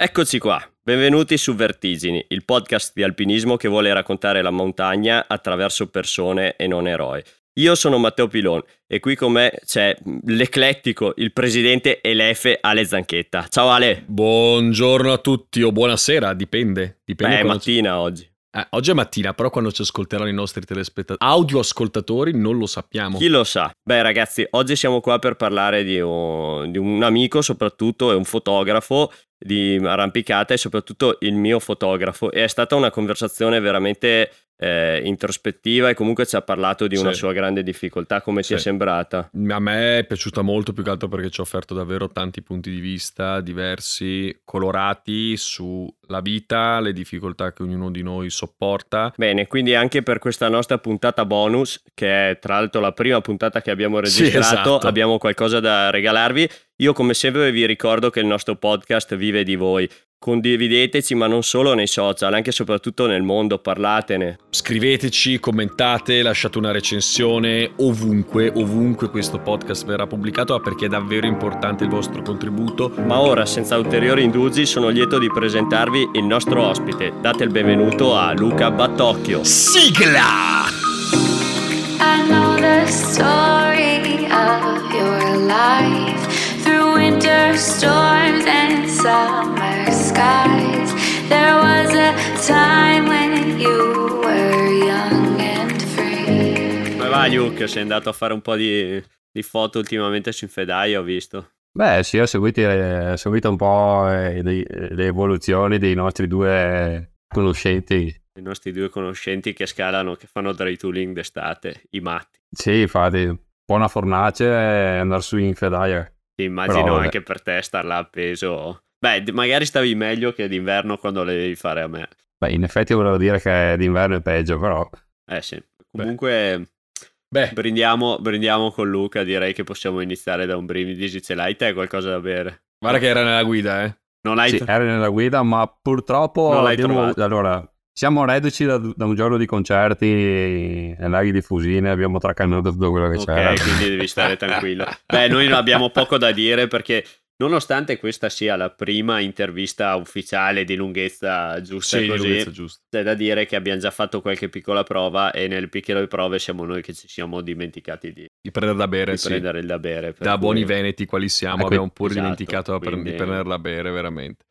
Eccoci qua, benvenuti su Vertigini, il podcast di alpinismo che vuole raccontare la montagna attraverso persone e non eroi. Io sono Matteo Pilon e qui con me c'è l'eclettico, il presidente Elefe Ale Zanchetta. Ciao Ale. Buongiorno a tutti o buonasera, dipende. dipende Beh, è mattina ci... oggi. Eh, oggi è mattina, però quando ci ascolteranno i nostri telespettatori, audio ascoltatori, non lo sappiamo. Chi lo sa? Beh, ragazzi, oggi siamo qua per parlare di un, di un amico, soprattutto, è un fotografo di arrampicata e soprattutto il mio fotografo. E è stata una conversazione veramente eh, introspettiva e comunque ci ha parlato di una sì. sua grande difficoltà. Come sì. ti è sembrata? A me è piaciuta molto più che altro perché ci ha offerto davvero tanti punti di vista diversi, colorati sulla vita, le difficoltà che ognuno di noi sopporta. Bene, quindi anche per questa nostra puntata bonus, che è tra l'altro la prima puntata che abbiamo registrato, sì, esatto. abbiamo qualcosa da regalarvi. Io come sempre vi ricordo che il nostro podcast vive di voi. Condivideteci, ma non solo nei social, anche e soprattutto nel mondo, parlatene. Scriveteci, commentate, lasciate una recensione ovunque, ovunque questo podcast verrà pubblicato perché è davvero importante il vostro contributo. Ma ora, senza ulteriori indugi, sono lieto di presentarvi il nostro ospite. Date il benvenuto a Luca Battocchio. Sigla! I know the story of your life storms and summer skies. There was a time when you were young and free. Come va Luke? Sei andato a fare un po' di, di foto ultimamente su Infedaia, ho visto. Beh, sì, ho seguito, ho seguito un po' eh, le evoluzioni dei nostri due conoscenti. I nostri due conoscenti che scalano, che fanno dry tooling d'estate, i matti. Sì, infatti, buona fornace e andare su Infedaia. Immagino Però, anche per te star là appeso Beh, magari stavi meglio che d'inverno quando le devi fare a me. Beh, in effetti volevo dire che d'inverno è peggio, però... Eh sì. Comunque... Beh. Brindiamo, brindiamo con Luca, direi che possiamo iniziare da un brindisi. Ce l'hai te qualcosa da bere? Guarda che era nella guida, eh. Non hai... Sì, era nella guida, ma purtroppo... Non l'hai abbiamo... trovato. Allora, siamo reduci da, da, un giorno di concerti e laghi di Fusine, abbiamo tracanato tutto quello che okay, c'era. Ok, quindi devi stare tranquillo. Beh, noi abbiamo poco da dire perché Nonostante questa sia la prima intervista ufficiale di lunghezza giusta, sì, così, lunghezza giusta. c'è da dire che abbiamo già fatto qualche piccola prova e nelle piccole prove siamo noi che ci siamo dimenticati di, di prendere da bere. Di sì. prendere da bere. Da cui... buoni veneti quali siamo, ecco, abbiamo pure esatto, dimenticato quindi... di prenderla da bere, veramente.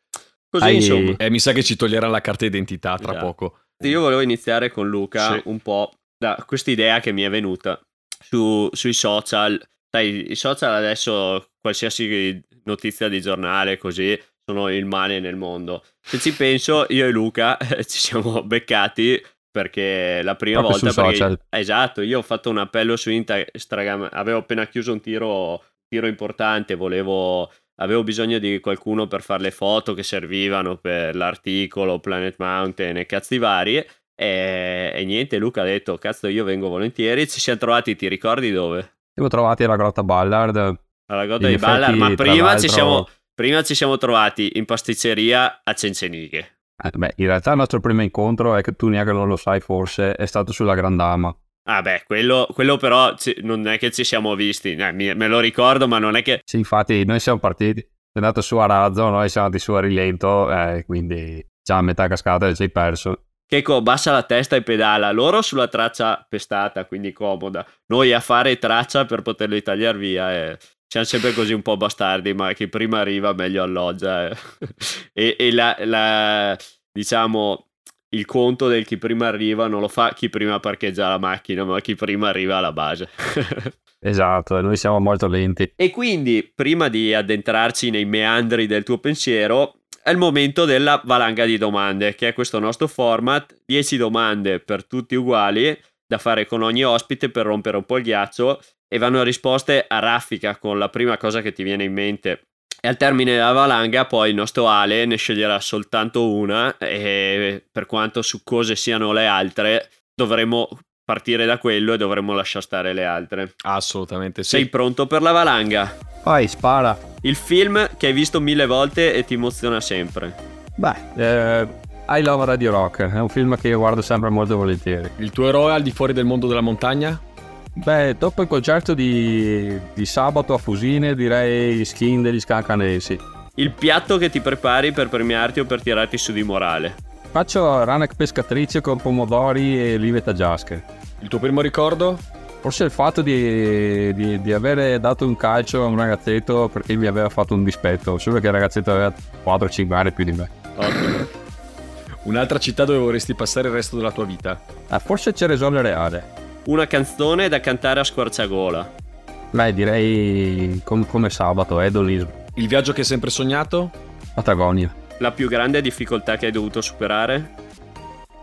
Così Hai... insomma. Eh, mi sa che ci toglierà la carta d'identità tra esatto. poco. Io volevo iniziare con Luca sì. un po' da questa idea che mi è venuta su, sui social. Sai, i social adesso qualsiasi notizia di giornale così sono il male nel mondo. Se ci penso, io e Luca ci siamo beccati perché la prima Proprio volta... Perché, esatto, io ho fatto un appello su Instagram, avevo appena chiuso un tiro, tiro importante, volevo, avevo bisogno di qualcuno per fare le foto che servivano per l'articolo Planet Mountain e cazzi vari. E, e niente, Luca ha detto, cazzo io vengo volentieri, ci siamo trovati, ti ricordi dove? Siamo trovati alla Grotta Ballard alla Goda di Ballard, ma prima ci, siamo, prima ci, siamo, trovati in pasticceria a Cencenighe. Eh, beh, in realtà il nostro primo incontro è che tu neanche non lo sai forse, è stato sulla Grandama. Ah beh, quello, quello però ci, non è che ci siamo visti, eh, mi, me lo ricordo, ma non è che... Sì, infatti noi siamo partiti, sei andato su a razzo, noi siamo andati su a rilento, eh, quindi già a metà cascata ci hai perso. Checo bassa la testa e pedala, loro sulla traccia pestata, quindi comoda. Noi a fare traccia per poterlo tagliare via. E siamo sempre così un po' bastardi, ma chi prima arriva meglio alloggia. Eh. e, e la, la, diciamo, il conto del chi prima arriva non lo fa chi prima parcheggia la macchina, ma chi prima arriva alla base. esatto, noi siamo molto lenti. E quindi, prima di addentrarci nei meandri del tuo pensiero, è il momento della valanga di domande, che è questo nostro format, 10 domande per tutti uguali, da fare con ogni ospite per rompere un po' il ghiaccio e vanno risposte a raffica con la prima cosa che ti viene in mente. E al termine della valanga poi il nostro Ale ne sceglierà soltanto una e per quanto succose siano le altre dovremo partire da quello e dovremmo lasciare stare le altre. Assolutamente sì. Sei pronto per la valanga? Vai, spara. Il film che hai visto mille volte e ti emoziona sempre. Beh, eh, I Love Radio Rock è un film che io guardo sempre molto volentieri. Il tuo eroe al di fuori del mondo della montagna? Beh, dopo il concerto di, di sabato a Fusine direi Skin degli Scancanesi. il piatto che ti prepari per premiarti o per tirarti su di morale. Faccio ranek pescatrice con pomodori e olive taggiasche. Il tuo primo ricordo? Forse il fatto di, di, di avere dato un calcio a un ragazzetto perché mi aveva fatto un dispetto, solo che il ragazzetto aveva 4-5 anni più di me. Ottimo. Un'altra città dove vorresti passare il resto della tua vita? Ah, forse Ceresole Reale. Una canzone da cantare a squarciagola. Beh, direi com- come sabato, Edolism, Il viaggio che hai sempre sognato? Patagonia. La più grande difficoltà che hai dovuto superare?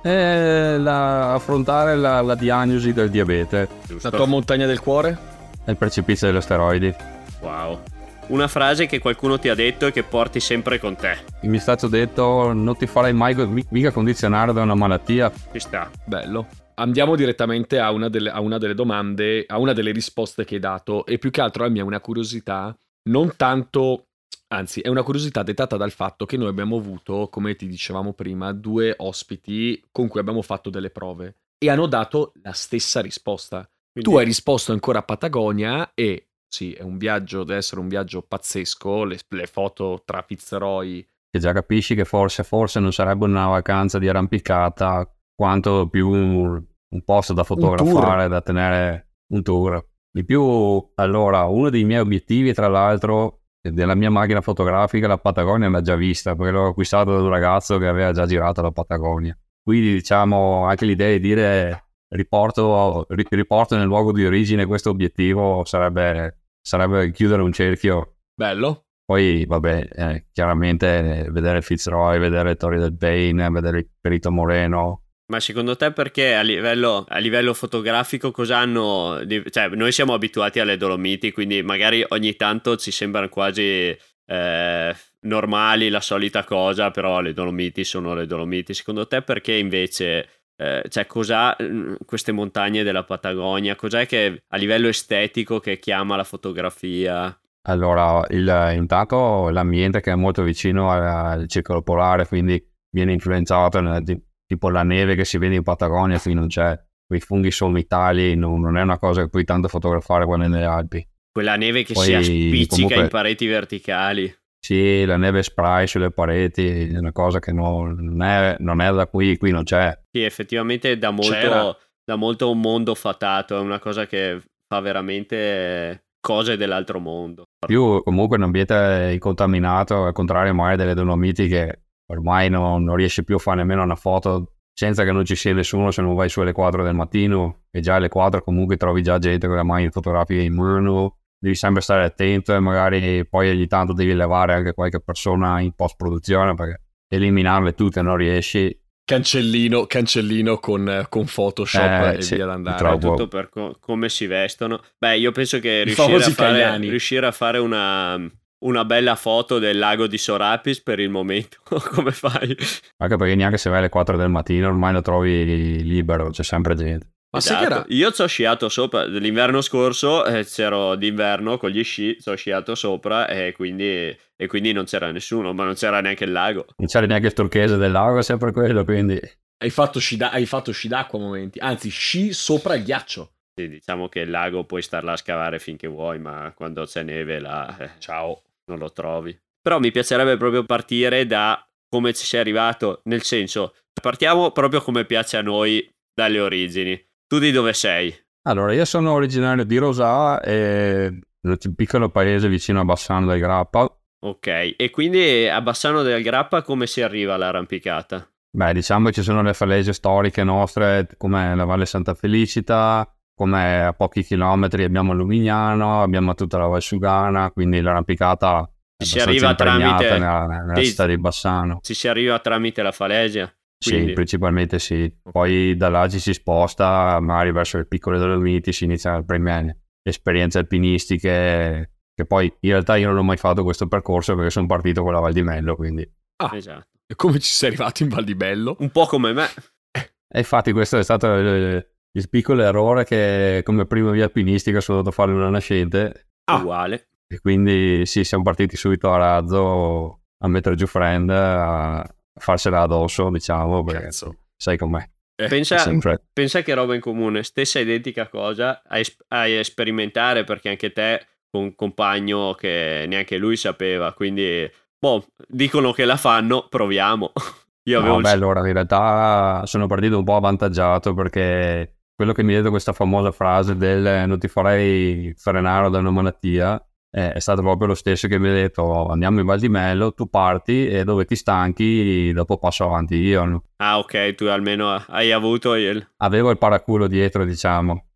E la- affrontare la, la diagnosi del diabete Giusto. La tua montagna del cuore? il precipizio degli asteroidi. Wow. Una frase che qualcuno ti ha detto e che porti sempre con te. Mi è stato detto non ti farai mai mica condizionare da una malattia. Ci sta. Bello. Andiamo direttamente a una, delle, a una delle domande, a una delle risposte che hai dato e più che altro la mia è una curiosità, non tanto, anzi è una curiosità dettata dal fatto che noi abbiamo avuto, come ti dicevamo prima, due ospiti con cui abbiamo fatto delle prove e hanno dato la stessa risposta. Quindi- Tu hai risposto ancora a Patagonia e sì, è un viaggio, deve essere un viaggio pazzesco, le, le foto tra Fitzroy Che già capisci che forse, forse non sarebbe una vacanza di arrampicata quanto più un, un posto da fotografare, da tenere un tour. Di più, allora, uno dei miei obiettivi, tra l'altro, della mia macchina fotografica, la Patagonia l'ha già vista, perché l'ho acquistato da un ragazzo che aveva già girato la Patagonia. Quindi, diciamo, anche l'idea di dire riporto, ri- riporto nel luogo di origine questo obiettivo sarebbe, sarebbe chiudere un cerchio Bello. poi, vabbè, eh, chiaramente eh, vedere Fitzroy, vedere Torri del Paine, vedere il Perito Moreno. Ma secondo te perché a livello, a livello fotografico cosa hanno... di- Cioè, noi siamo abituati alle Dolomiti, quindi magari ogni tanto ci sembrano quasi eh, normali, la solita cosa, però le Dolomiti sono le Dolomiti. Secondo te perché invece... eh, cioè, cos'ha mm, queste montagne della Patagonia? Cos'è che a livello estetico che chiama la fotografia? Allora, il- intanto l'ambiente che è molto vicino al, al circolo polare, quindi viene influenzato, tipo la neve che si vede in Patagonia, qui non c'è. Quei funghi solmitali non, non è una cosa che puoi tanto fotografare quando è nelle Alpi. Quella neve che Poi, si appiccica comunque- in pareti verticali. Sì, la neve spray sulle pareti è una cosa che non, non è, non è da qui, qui non c'è. Sì, effettivamente da molto, da molto un mondo fatato, è una cosa che fa veramente cose dell'altro mondo. più comunque un ambiente incontaminato, al contrario magari delle Dolomiti che ormai non, non riesci più a fare nemmeno una foto senza che non ci sia nessuno se non vai su alle 4 del mattino e già alle 4 comunque trovi già gente con la macchina fotografica in mano, devi sempre stare attento e magari poi ogni tanto devi levare anche qualche persona in post produzione perché eliminarle tutte non riesci. Cancellino, cancellino con, con Photoshop Eh, e sì, via d'andare. purtroppo. Tutto per co- come si vestono. Beh, io penso che riuscire a, fare, riuscire a fare una, una bella foto del lago di Sorapis per il momento, come fai? Anche perché neanche se vai alle 4 del mattino ormai lo trovi libero, c'è sempre gente. Ma sai che Esatto. era... Io ci ho sciato sopra l'inverno scorso, eh, c'ero d'inverno con gli sci, ci ho sciato sopra e quindi, e quindi non c'era nessuno, ma non c'era neanche il lago. Non c'è neanche il turchese del lago, è sempre quello, quindi... Hai fatto, sci da- hai fatto sci d'acqua a momenti, anzi sci sopra il ghiaccio. Sì, diciamo che il lago puoi star là a scavare finché vuoi, ma quando c'è neve là eh, Ciao. non lo trovi. Però mi piacerebbe proprio partire da come ci sei arrivato, nel senso, partiamo proprio come piace a noi dalle origini. Tu di dove sei? Allora, io sono originario di Rosà, e un piccolo paese vicino a Bassano del Grappa. Ok, e quindi a Bassano del Grappa come si arriva all'arrampicata? Beh, diciamo che ci sono le faleggio storiche nostre, come la Valle Santa Felicita, come a pochi chilometri abbiamo Lumignano, abbiamo tutta la Val Sugana, quindi l'arrampicata è Si arriva tramite nella, nella dei- città di Bassano. Ci si arriva tramite la Falesia? Quindi- Sì, principalmente sì. Poi da là ci si sposta, magari verso le piccole Dolomiti, si iniziano le prime esperienze alpinistiche, che poi in realtà io non ho mai fatto questo percorso perché sono partito con la Val di Mello, quindi... Ah, Esatto. e come ci sei arrivato in Val di Bello? Un po' come me. E infatti questo è stato il, piccolo errore che come prima via alpinistica sono dovuto fare una nascente Ah. Uguale. e quindi sì, siamo partiti subito a razzo a mettere giù friend, a farsela addosso, diciamo, perché Cazzo. sai com'è. Eh, Pensa, È sempre... pensa che roba in comune, stessa identica cosa, a, es- a sperimentare perché anche te con un compagno che neanche lui sapeva, quindi boh, dicono che la fanno, proviamo. Io avevo no, beh, allora in realtà sono partito un po' avvantaggiato perché quello che mi ha detto questa famosa frase del non ti farei frenare da una malattia eh, è stato proprio lo stesso che mi ha detto oh, andiamo in Val di Mello, tu parti e dove ti stanchi dopo passo avanti io. Ah ok, tu almeno hai avuto il... Avevo il paraculo dietro diciamo.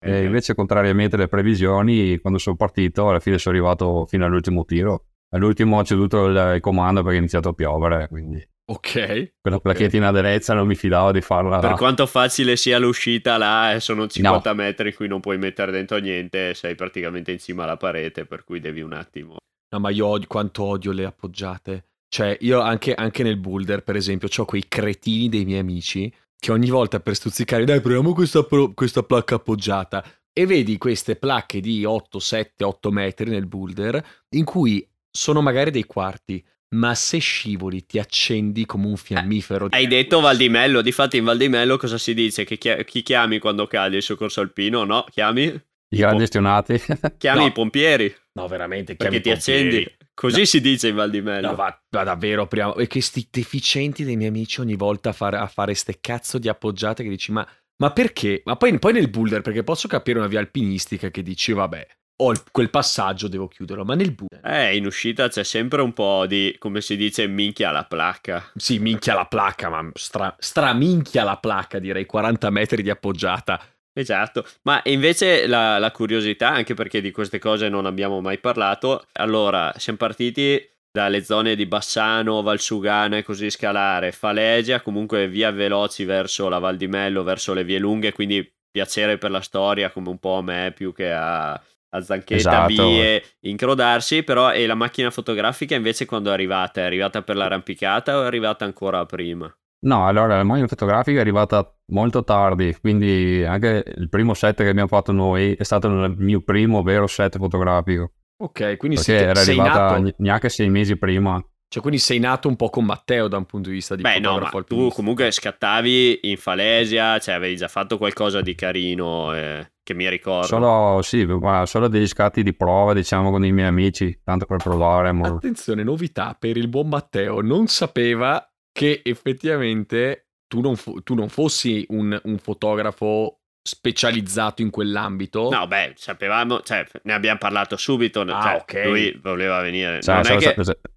Okay. E invece contrariamente alle previsioni, quando sono partito alla fine sono arrivato fino all'ultimo tiro. All'ultimo ho ceduto il comando perché è iniziato a piovere, quindi... Ok. Quella okay. placchetta in aderenza non mi fidavo di farla. Per quanto facile sia l'uscita là, eh, sono 50 no. metri in cui non puoi mettere dentro niente, sei praticamente in cima alla parete, per cui devi un attimo. No, ma io odio, quanto odio le appoggiate. Cioè, io anche, anche nel boulder, per esempio, ho quei cretini dei miei amici che ogni volta per stuzzicare, dai, proviamo questa, pro- questa placca appoggiata. E vedi queste placche di 8, 7, 8 metri nel boulder, in cui sono magari dei quarti, ma se scivoli ti accendi come un fiammifero. Eh, hai detto Val di Mello, difatti in Val di Mello cosa si dice? Che chi, chi chiami quando cade il soccorso alpino? No, chiami? I grandi gestionati. Chiami no. i pompieri. No, veramente, Perché ti accendi. Così no. si dice in Val di Mello. No, va, va davvero, prima... E che sti deficienti dei miei amici ogni volta a fare, a fare ste cazzo di appoggiate che dici, ma, ma perché? Ma poi, poi nel boulder, perché posso capire una via alpinistica che dici, vabbè, ho il, quel passaggio, devo chiuderlo, ma nel buco... Eh, in uscita c'è sempre un po' di, come si dice, minchia la placca. Sì, minchia la placca, ma stra, straminchia la placca, direi, 40 metri di appoggiata. Esatto, ma invece la, la curiosità, anche perché di queste cose non abbiamo mai parlato, allora, siamo partiti dalle zone di Bassano, Valsugana e così scalare, Falegia, comunque via veloci verso la Val di Mello, verso le vie lunghe, quindi piacere per la storia come un po' a me più che a, a Zanchetta, esatto. vie, incrodarsi, però e la macchina fotografica invece quando è arrivata? È arrivata per l'arrampicata o è arrivata ancora prima? No, allora la macchina fotografica è arrivata molto tardi, quindi anche il primo set che abbiamo fatto noi è stato il mio primo vero set fotografico. Ok, quindi Perché siete, era arrivata nato... neanche sei mesi prima. Cioè, quindi sei nato un po' con Matteo da un punto di vista di Beh, no, ma tu comunque scattavi in Falesia, cioè avevi già fatto qualcosa di carino eh, che mi ricordo. Solo, sì, ma solo degli scatti di prova, diciamo, con i miei amici, tanto per provare. Ma... Attenzione, novità per il buon Matteo, non sapeva che effettivamente tu non, fo- tu non fossi un, un fotografo specializzato in quell'ambito. No, beh, sapevamo, cioè, ne abbiamo parlato subito. Ah, cioè, ok. Lui voleva venire. Cioè, non, è che,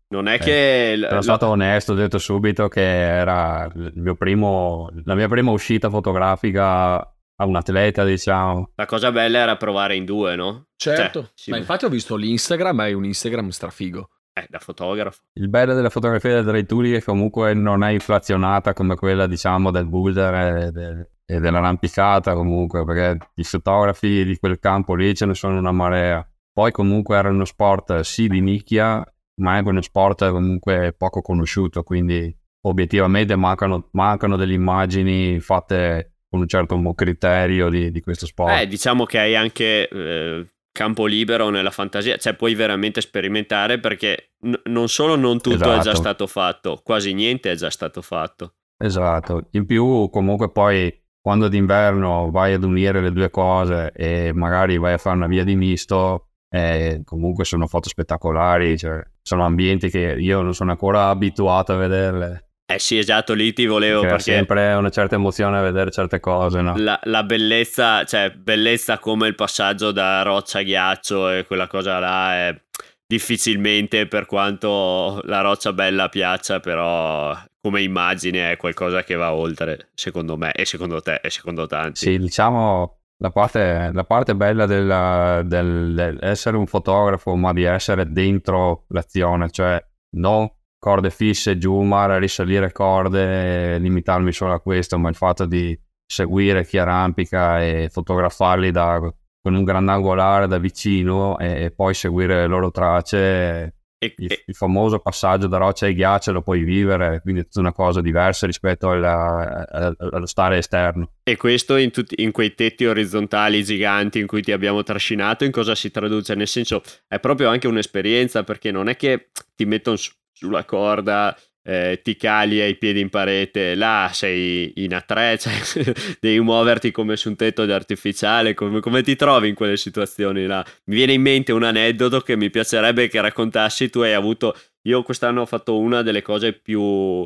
non, è che, Sono lo... stato onesto, ho detto subito che era il mio primo, la mia prima uscita fotografica a un atleta, diciamo. La cosa bella era provare in due, no? Certo. Cioè, sì. Ma infatti ho visto l'Instagram, è un Instagram strafigo. Eh, da fotografo. Il bello della fotografia del Ray Tuli è che comunque non è inflazionata come quella, diciamo, del boulder e del, e dell'arrampicata comunque, perché i fotografi di quel campo lì ce ne sono una marea. Poi comunque era uno sport sì di nicchia, ma è uno sport comunque poco conosciuto, quindi obiettivamente mancano, mancano delle immagini fatte con un certo criterio di, di questo sport. Eh, diciamo che hai anche eh, campo libero nella fantasia, cioè puoi veramente sperimentare perché n- non solo non tutto esatto. è già esatto. stato fatto, quasi niente è già stato fatto. Esatto, in più comunque poi quando d'inverno vai ad unire le due cose e magari vai a fare una via di misto, eh, comunque sono foto spettacolari, cioè, sono ambienti che io non sono ancora abituato a vederle. Eh sì, esatto, lì ti volevo perché... perché... sempre una certa emozione a vedere certe cose, no? La, la, bellezza, cioè bellezza come il passaggio da roccia a ghiaccio e quella cosa là è difficilmente per quanto la roccia bella piaccia, però come immagine è qualcosa che va oltre, secondo me, e secondo te, e secondo tanti. Sì, diciamo la parte, la parte bella del, del, del, essere un fotografo, ma di essere dentro l'azione, cioè non corde fisse giù, mare, risalire corde, limitarmi solo a questo, ma il fatto di seguire chi arrampica e fotografarli da con un grandangolare da vicino e, e poi seguire le loro tracce. Il, il, famoso passaggio da roccia ai ghiaccio lo puoi vivere, quindi è tutta una cosa diversa rispetto alla, allo stare esterno. E questo in, tutti, in quei tetti orizzontali giganti in cui ti abbiamo trascinato, in cosa si traduce? Nel senso, è proprio anche un'esperienza perché non è che ti mettono sulla corda eh, ti cali ai piedi in parete, là sei in A3, cioè, devi muoverti come su un tetto artificiale, come, come, ti trovi in quelle situazioni là? Mi viene in mente un aneddoto che mi piacerebbe che raccontassi, tu hai avuto io quest'anno ho fatto una delle cose più,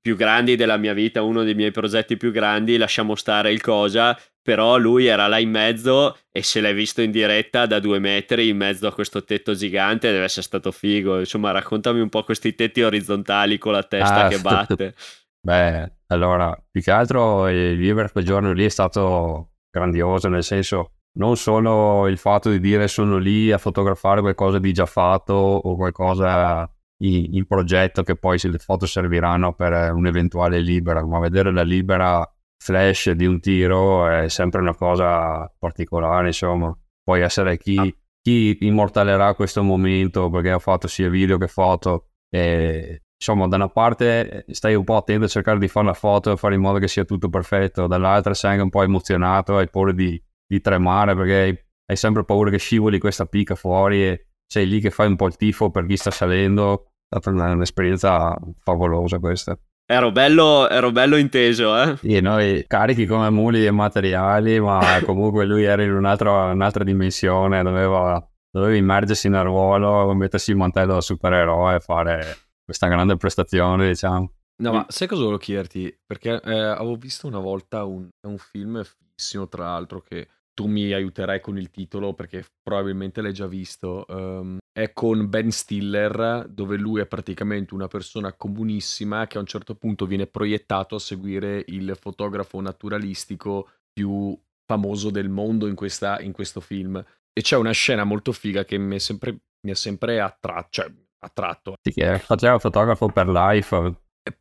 più grandi della mia vita, uno dei miei progetti più grandi, lasciamo stare il cosa, però lui era là in mezzo e se l'hai visto in diretta da due metri in mezzo a questo tetto gigante deve essere stato figo. Insomma, raccontami un po' questi tetti orizzontali con la testa ah, che batte. Beh, allora, più che altro il vivere quel giorno lì è stato grandioso, nel senso non solo il fatto di dire sono lì a fotografare qualcosa di già fatto o qualcosa in, in progetto che poi le foto serviranno per un'eventuale libera, ma vedere la libera flash di un tiro è sempre una cosa particolare, insomma. Poi essere chi, ah. chi immortalerà questo momento, perché ho fatto sia video che foto, e insomma, da una parte stai un po' attento a cercare di fare la foto e fare in modo che sia tutto perfetto, dall'altra sei anche un po' emozionato, hai paura di, di tremare perché hai sempre paura che scivoli questa picca fuori e sei lì che fai un po' il tifo per chi sta salendo. È stata un'esperienza favolosa questa. Ero bello, ero bello inteso, eh? Sì, noi carichi come muli e materiali, ma comunque lui era in un'altra, un'altra dimensione, doveva, doveva immergersi nel ruolo, mettersi il mantello da supereroe e fare questa grande prestazione, diciamo. No, ma sai cosa volevo chiederti? Perché eh, avevo visto una volta un, un film fighissimo, tra l'altro, che tu mi aiuterai con il titolo perché probabilmente l'hai già visto. Um, è con Ben Stiller, dove lui è praticamente una persona comunissima che a un certo punto viene proiettato a seguire il fotografo naturalistico più famoso del mondo in, questa, in questo film. E c'è una scena molto figa che mi, ha sempre attra- cioè, attratto. Sì, che faceva fotografo per life.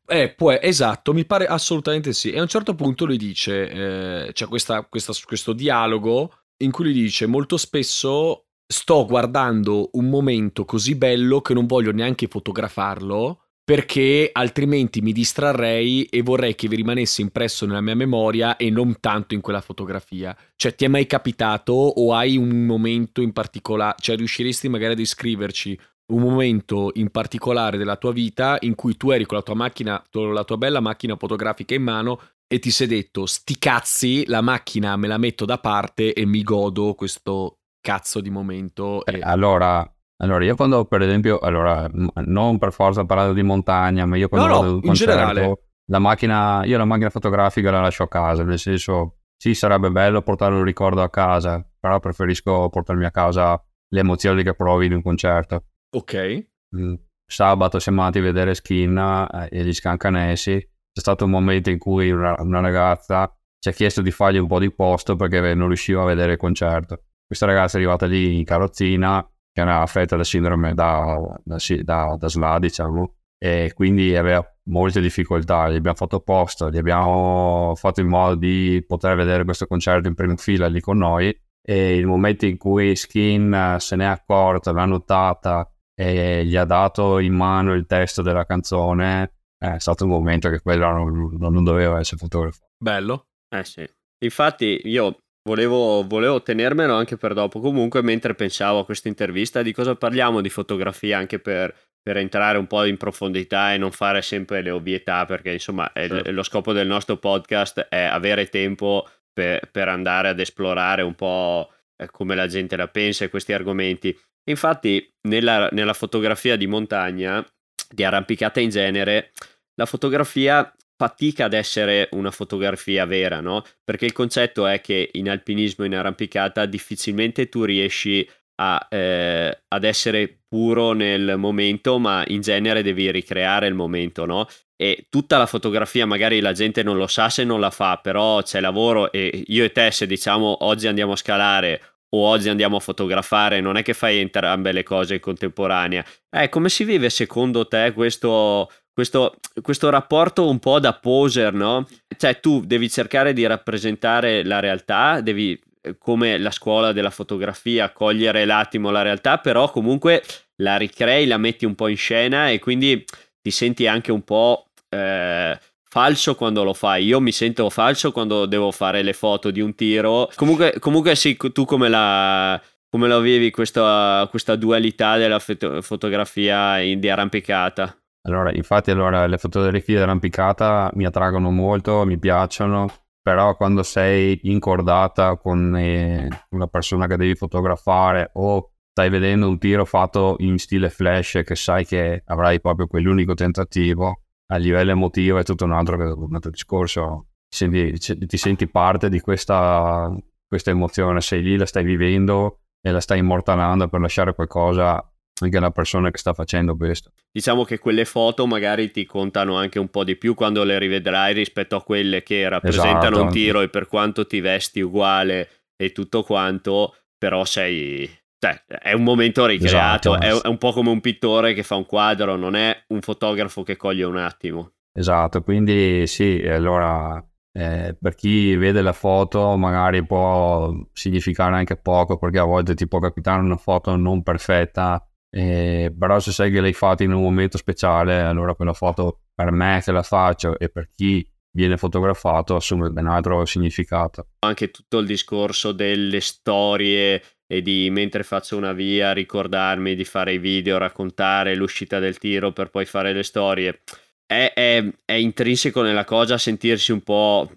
Eh, può, esatto, mi pare assolutamente sì. E a un certo punto lui dice, eh, c'è questa, questa, questo dialogo in cui lui dice molto spesso sto guardando un momento così bello che non voglio neanche fotografarlo perché altrimenti mi distrarrei e vorrei che vi rimanesse impresso nella mia memoria e non tanto in quella fotografia. Cioè, ti è mai capitato o hai un momento in particolare, cioè riusciresti magari a descriverci un momento in particolare della tua vita in cui tu eri con la tua macchina, la tua bella macchina fotografica in mano e ti sei detto sti cazzi, la macchina me la metto da parte e mi godo questo cazzo di momento. E... Eh, allora, allora, io quando per esempio, allora, non per forza parlando di montagna, ma io quando no, vado no, in concerto, generale. la macchina, io la macchina fotografica la lascio a casa, nel senso, sì, sarebbe bello portare un ricordo a casa, però preferisco portarmi a casa le emozioni che provi in un concerto. Ok. Mm, sabato siamo andati a vedere Skin eh, e gli Scancanesi. C'è stato un momento in cui una, una, ragazza ci ha chiesto di fargli un po' di posto perché non riusciva a vedere il concerto. Questa ragazza è arrivata lì in carrozzina, che era affetta da sindrome da, da, da, da SLA, diciamo, e quindi aveva molte difficoltà. Gli abbiamo fatto posto, gli abbiamo fatto in modo di poter vedere questo concerto in prima fila lì con noi. E il momento in cui Skin se n'è accorta, l'ha notata e gli ha dato in mano il testo della canzone, è stato un momento che quello non, non doveva essere fotografato. Bello. Eh sì. Infatti io volevo, volevo tenermelo anche per dopo. Comunque mentre pensavo a questa intervista di cosa parliamo di fotografia anche per, per entrare un po' in profondità e non fare sempre le ovvietà perché insomma certo. lo scopo del nostro podcast è avere tempo per, per andare ad esplorare un po' come la gente la pensa e questi argomenti. Infatti, nella, nella fotografia di montagna, di arrampicata in genere, la fotografia fatica ad essere una fotografia vera, no? Perché il concetto è che in alpinismo, in arrampicata, difficilmente tu riesci a, eh, ad essere puro nel momento, ma in genere devi ricreare il momento, no? E tutta la fotografia, magari la gente non lo sa se non la fa, però c'è lavoro e io e te, se diciamo oggi andiamo a scalare o oggi andiamo a fotografare, non è che fai entrambe le cose in contemporanea. Eh, come si vive secondo te questo, questo, questo rapporto un po' da poser, no? Cioè tu devi cercare di rappresentare la realtà, devi come la scuola della fotografia, cogliere l'attimo la realtà, però comunque la ricrei, la metti un po' in scena e quindi ti senti anche un po' eh, falso quando lo fai. Io mi sento falso quando devo fare le foto di un tiro. Comunque, comunque sì, tu come la, come la vivi questa, questa dualità della foto- fotografia in, di arrampicata? Allora, infatti, allora, le fotografie di arrampicata mi attraggono molto, mi piacciono, però quando sei incordata con eh, una persona che devi fotografare o stai vedendo un tiro fatto in stile flash che sai che avrai proprio quell'unico tentativo, a livello emotivo è tutto un altro, un altro discorso. Ti senti, ti senti parte di questa, questa emozione, sei lì, la stai vivendo e la stai immortalando per lasciare qualcosa anche alla persona che sta facendo questo. Diciamo che quelle foto magari ti contano anche un po' di più quando le rivedrai rispetto a quelle che rappresentano esatto. un tiro e per quanto ti vesti uguale e tutto quanto, però sei cioè, è un momento ricreato, esatto. è, un po' come un pittore che fa un quadro, non è un fotografo che coglie un attimo. Esatto, quindi sì, allora eh, per chi vede la foto magari può significare anche poco perché a volte ti può capitare una foto non perfetta, eh, però se sai che l'hai fatta in un momento speciale, allora quella foto per me che la faccio e per chi viene fotografato assume ben altro significato. Anche tutto il discorso delle storie e di mentre faccio una via ricordarmi di fare i video, raccontare l'uscita del tiro per poi fare le storie. È, è, è intrinseco nella cosa sentirsi un po'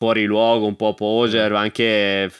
fuori luogo, un po' poser, anche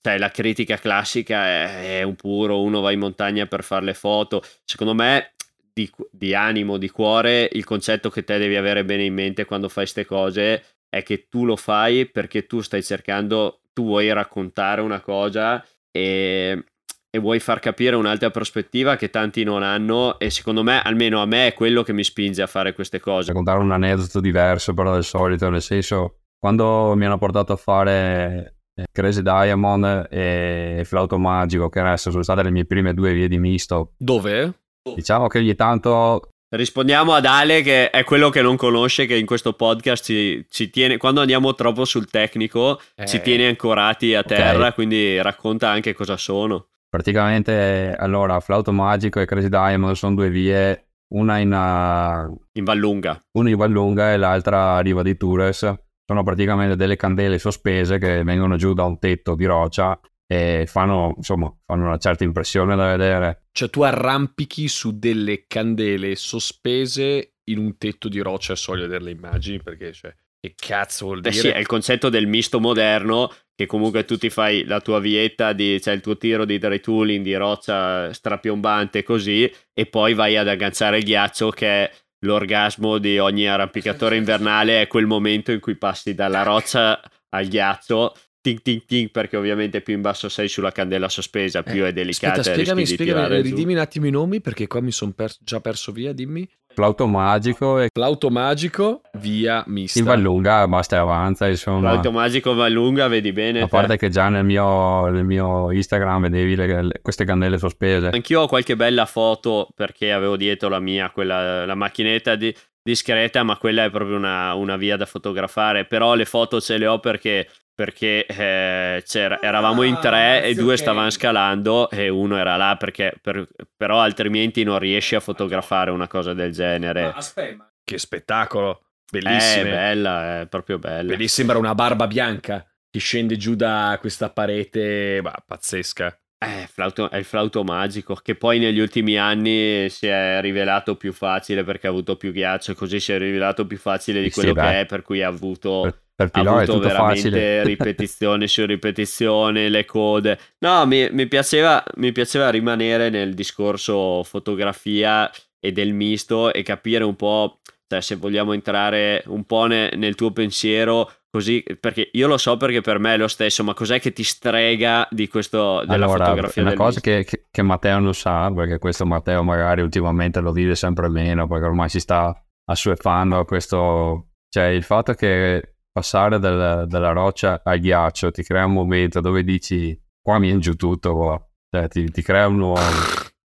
cioè, la critica classica è, è, un puro, uno va in montagna per fare le foto. Secondo me di, di animo, di cuore, il concetto che te devi avere bene in mente quando fai queste cose è che tu lo fai perché tu stai cercando, tu vuoi raccontare una cosa e, e vuoi far capire un'altra prospettiva che tanti non hanno e secondo me, almeno a me, è quello che mi spinge a fare queste cose. Raccontare un aneddoto diverso però del solito, nel senso, quando mi hanno portato a fare eh, Crazy Diamond e Flauto Magico, che adesso sono state le mie prime due vie di misto. Dove? Diciamo che ogni tanto Rispondiamo ad Ale che è quello che non conosce che in questo podcast ci, ci tiene, quando andiamo troppo sul tecnico eh, ci tiene ancorati a terra, okay. quindi racconta anche cosa sono. Praticamente allora Flauto Magico e Crazy Diamond sono due vie, una in, uh, in Vallunga. Una in Vallunga e l'altra a Riva di Tures. Sono praticamente delle candele sospese che vengono giù da un tetto di roccia e fanno, insomma, fanno una certa impressione da vedere. Cioè tu arrampichi su delle candele sospese in un tetto di roccia, so vedere le immagini perché cioè, che cazzo vuol dire? Eh sì, è il concetto del misto moderno che comunque tu ti fai la tua vietta, di, cioè il tuo tiro di dry tooling di roccia strapiombante così e poi vai ad agganciare il ghiaccio che è l'orgasmo di ogni arrampicatore invernale, è quel momento in cui passi dalla roccia al ghiaccio ting ting ting perché ovviamente più in basso sei sulla candela sospesa più eh, è delicata aspetta, spiegami, spiegami ridimmi un attimo i nomi perché qua mi sono per- già perso via dimmi Flauto magico e Flauto magico via mista in Vallunga basta e avanza insomma Flauto magico Vallunga vedi bene a parte te. che già nel mio, nel mio Instagram vedevi le, le, queste candele sospese anch'io ho qualche bella foto perché avevo dietro la mia quella la macchinetta di discreta, ma quella è proprio una, una, via da fotografare. Però le foto ce le ho perché perché eh, eravamo in tre ah, e due okay. stavano scalando e uno era là perché per, però altrimenti non riesci a fotografare una cosa del genere. Ma aspetta, che spettacolo! Bellissima. È bella, è proprio bella. Lì sembra una barba bianca che scende giù da questa parete, bah, pazzesca. Eh, flauto, è il flauto magico che poi negli ultimi anni si è rivelato più facile perché ha avuto più ghiaccio, così si è rivelato più facile di quello sì, che è, per cui ha avuto... Per Pilò è tutto veramente facile. ripetizione su ripetizione, le code. No, mi, mi, piaceva, mi piaceva rimanere nel discorso fotografia e del misto e capire un po', cioè, se vogliamo entrare un po' ne, nel tuo pensiero, così, perché io lo so perché per me è lo stesso, ma cos'è che ti strega di questo, della allora, fotografia? Una cosa che, che, che, Matteo non sa, perché questo Matteo magari ultimamente lo vive sempre meno, perché ormai si sta assuefando a questo, cioè il fatto che passare dal, dalla roccia al ghiaccio ti crea un momento dove dici qua mi è giù tutto, qua. Cioè, ti, ti, crea uno,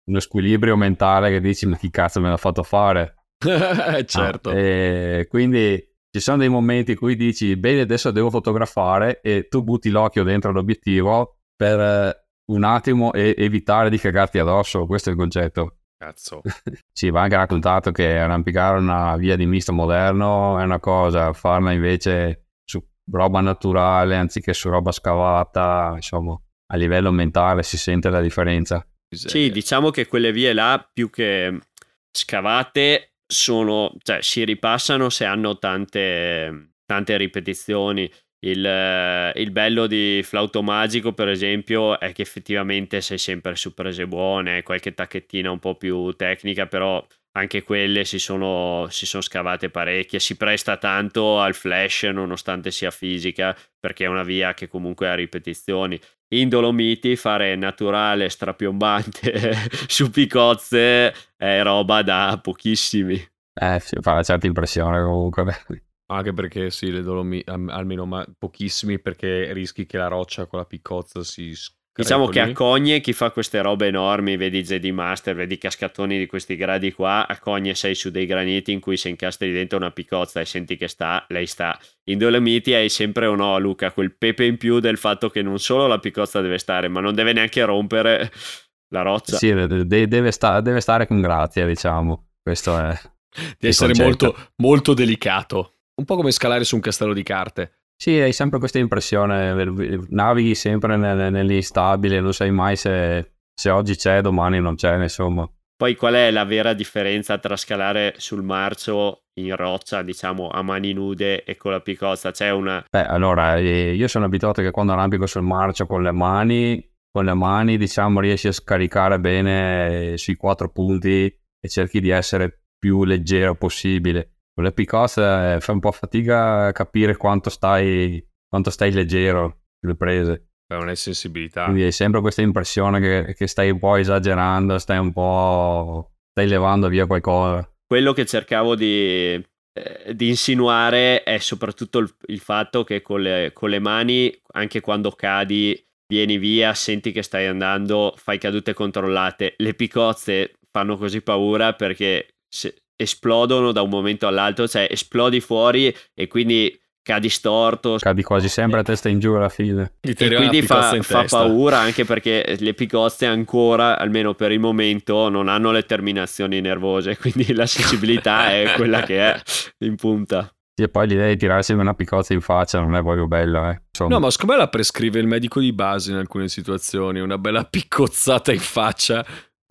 uno, squilibrio mentale che dici ma chi cazzo me l'ha fatto fare? certo. Ah, e quindi ci sono dei momenti in cui dici bene adesso devo fotografare e tu butti l'occhio dentro l'obiettivo per eh, un attimo e evitare di cagarti addosso, questo è il concetto. Cazzo. sì, va anche raccontato che arrampicare una via di misto moderno è una cosa, farla invece su roba naturale anziché su roba scavata, insomma, a livello mentale si sente la differenza. Sì, diciamo che quelle vie là più che scavate sono, cioè si ripassano se hanno tante, tante ripetizioni. Il, eh, il, bello di Flauto Magico, per esempio, è che effettivamente sei sempre su prese buone, qualche tacchettina un po' più tecnica, però anche quelle si sono, si sono scavate parecchie. Si presta tanto al flash, nonostante sia fisica, perché è una via che comunque ha ripetizioni. In Dolomiti fare naturale strapiombante su picozze è roba da pochissimi. Eh, fa una certa impressione comunque. Anche perché sì, le Dolomiti, almeno ma pochissimi, perché rischi che la roccia con la piccozza si Diciamo che a Cogne chi fa queste robe enormi, vedi Jedi Master, vedi cascatoni di questi gradi qua, a Cogne sei su dei graniti in cui se incastri dentro una piccozza e senti che sta, lei sta. In Dolomiti hai sempre o no, Luca, quel pepe in più del fatto che non solo la piccozza deve stare, ma non deve neanche rompere la roccia. Sì, deve, sta- deve stare con grazia, diciamo. Questo è... Di essere molto, molto delicato. Un po' come scalare su un castello di carte. Sì, hai sempre questa impressione, navighi sempre nell'instabile, non sai mai se, se oggi c'è, domani non c'è, insomma. Poi qual è la vera differenza tra scalare sul marcio in roccia, diciamo a mani nude e con la piccozza? C'è una... Beh, allora, eh, io sono abituato che quando arrampico sul marcio con le mani, con le mani, diciamo, riesci a scaricare bene sui quattro punti e cerchi di essere più leggero possibile. Con le picozze fa un po' fatica a capire quanto stai, quanto stai leggero le prese. È una sensibilità. Quindi hai sempre questa impressione che, che stai un po' esagerando, stai un po'... stai levando via qualcosa. Quello che cercavo di, eh, di insinuare è soprattutto il, il fatto che con le, con le, mani, anche quando cadi, vieni via, senti che stai andando, fai cadute controllate. Le picozze fanno così paura perché se, esplodono da un momento all'altro, cioè esplodi fuori e quindi cadi storto. Cadi quasi sempre a testa in giù alla fine. E quindi fa, fa paura anche perché le picozze ancora, almeno per il momento, non hanno le terminazioni nervose, quindi la sensibilità è quella che è in punta. E poi l'idea di tirarsi una piccozza in faccia non è proprio bella, eh. No, ma secondo me la prescrive il medico di base in alcune situazioni, una bella piccozzata in faccia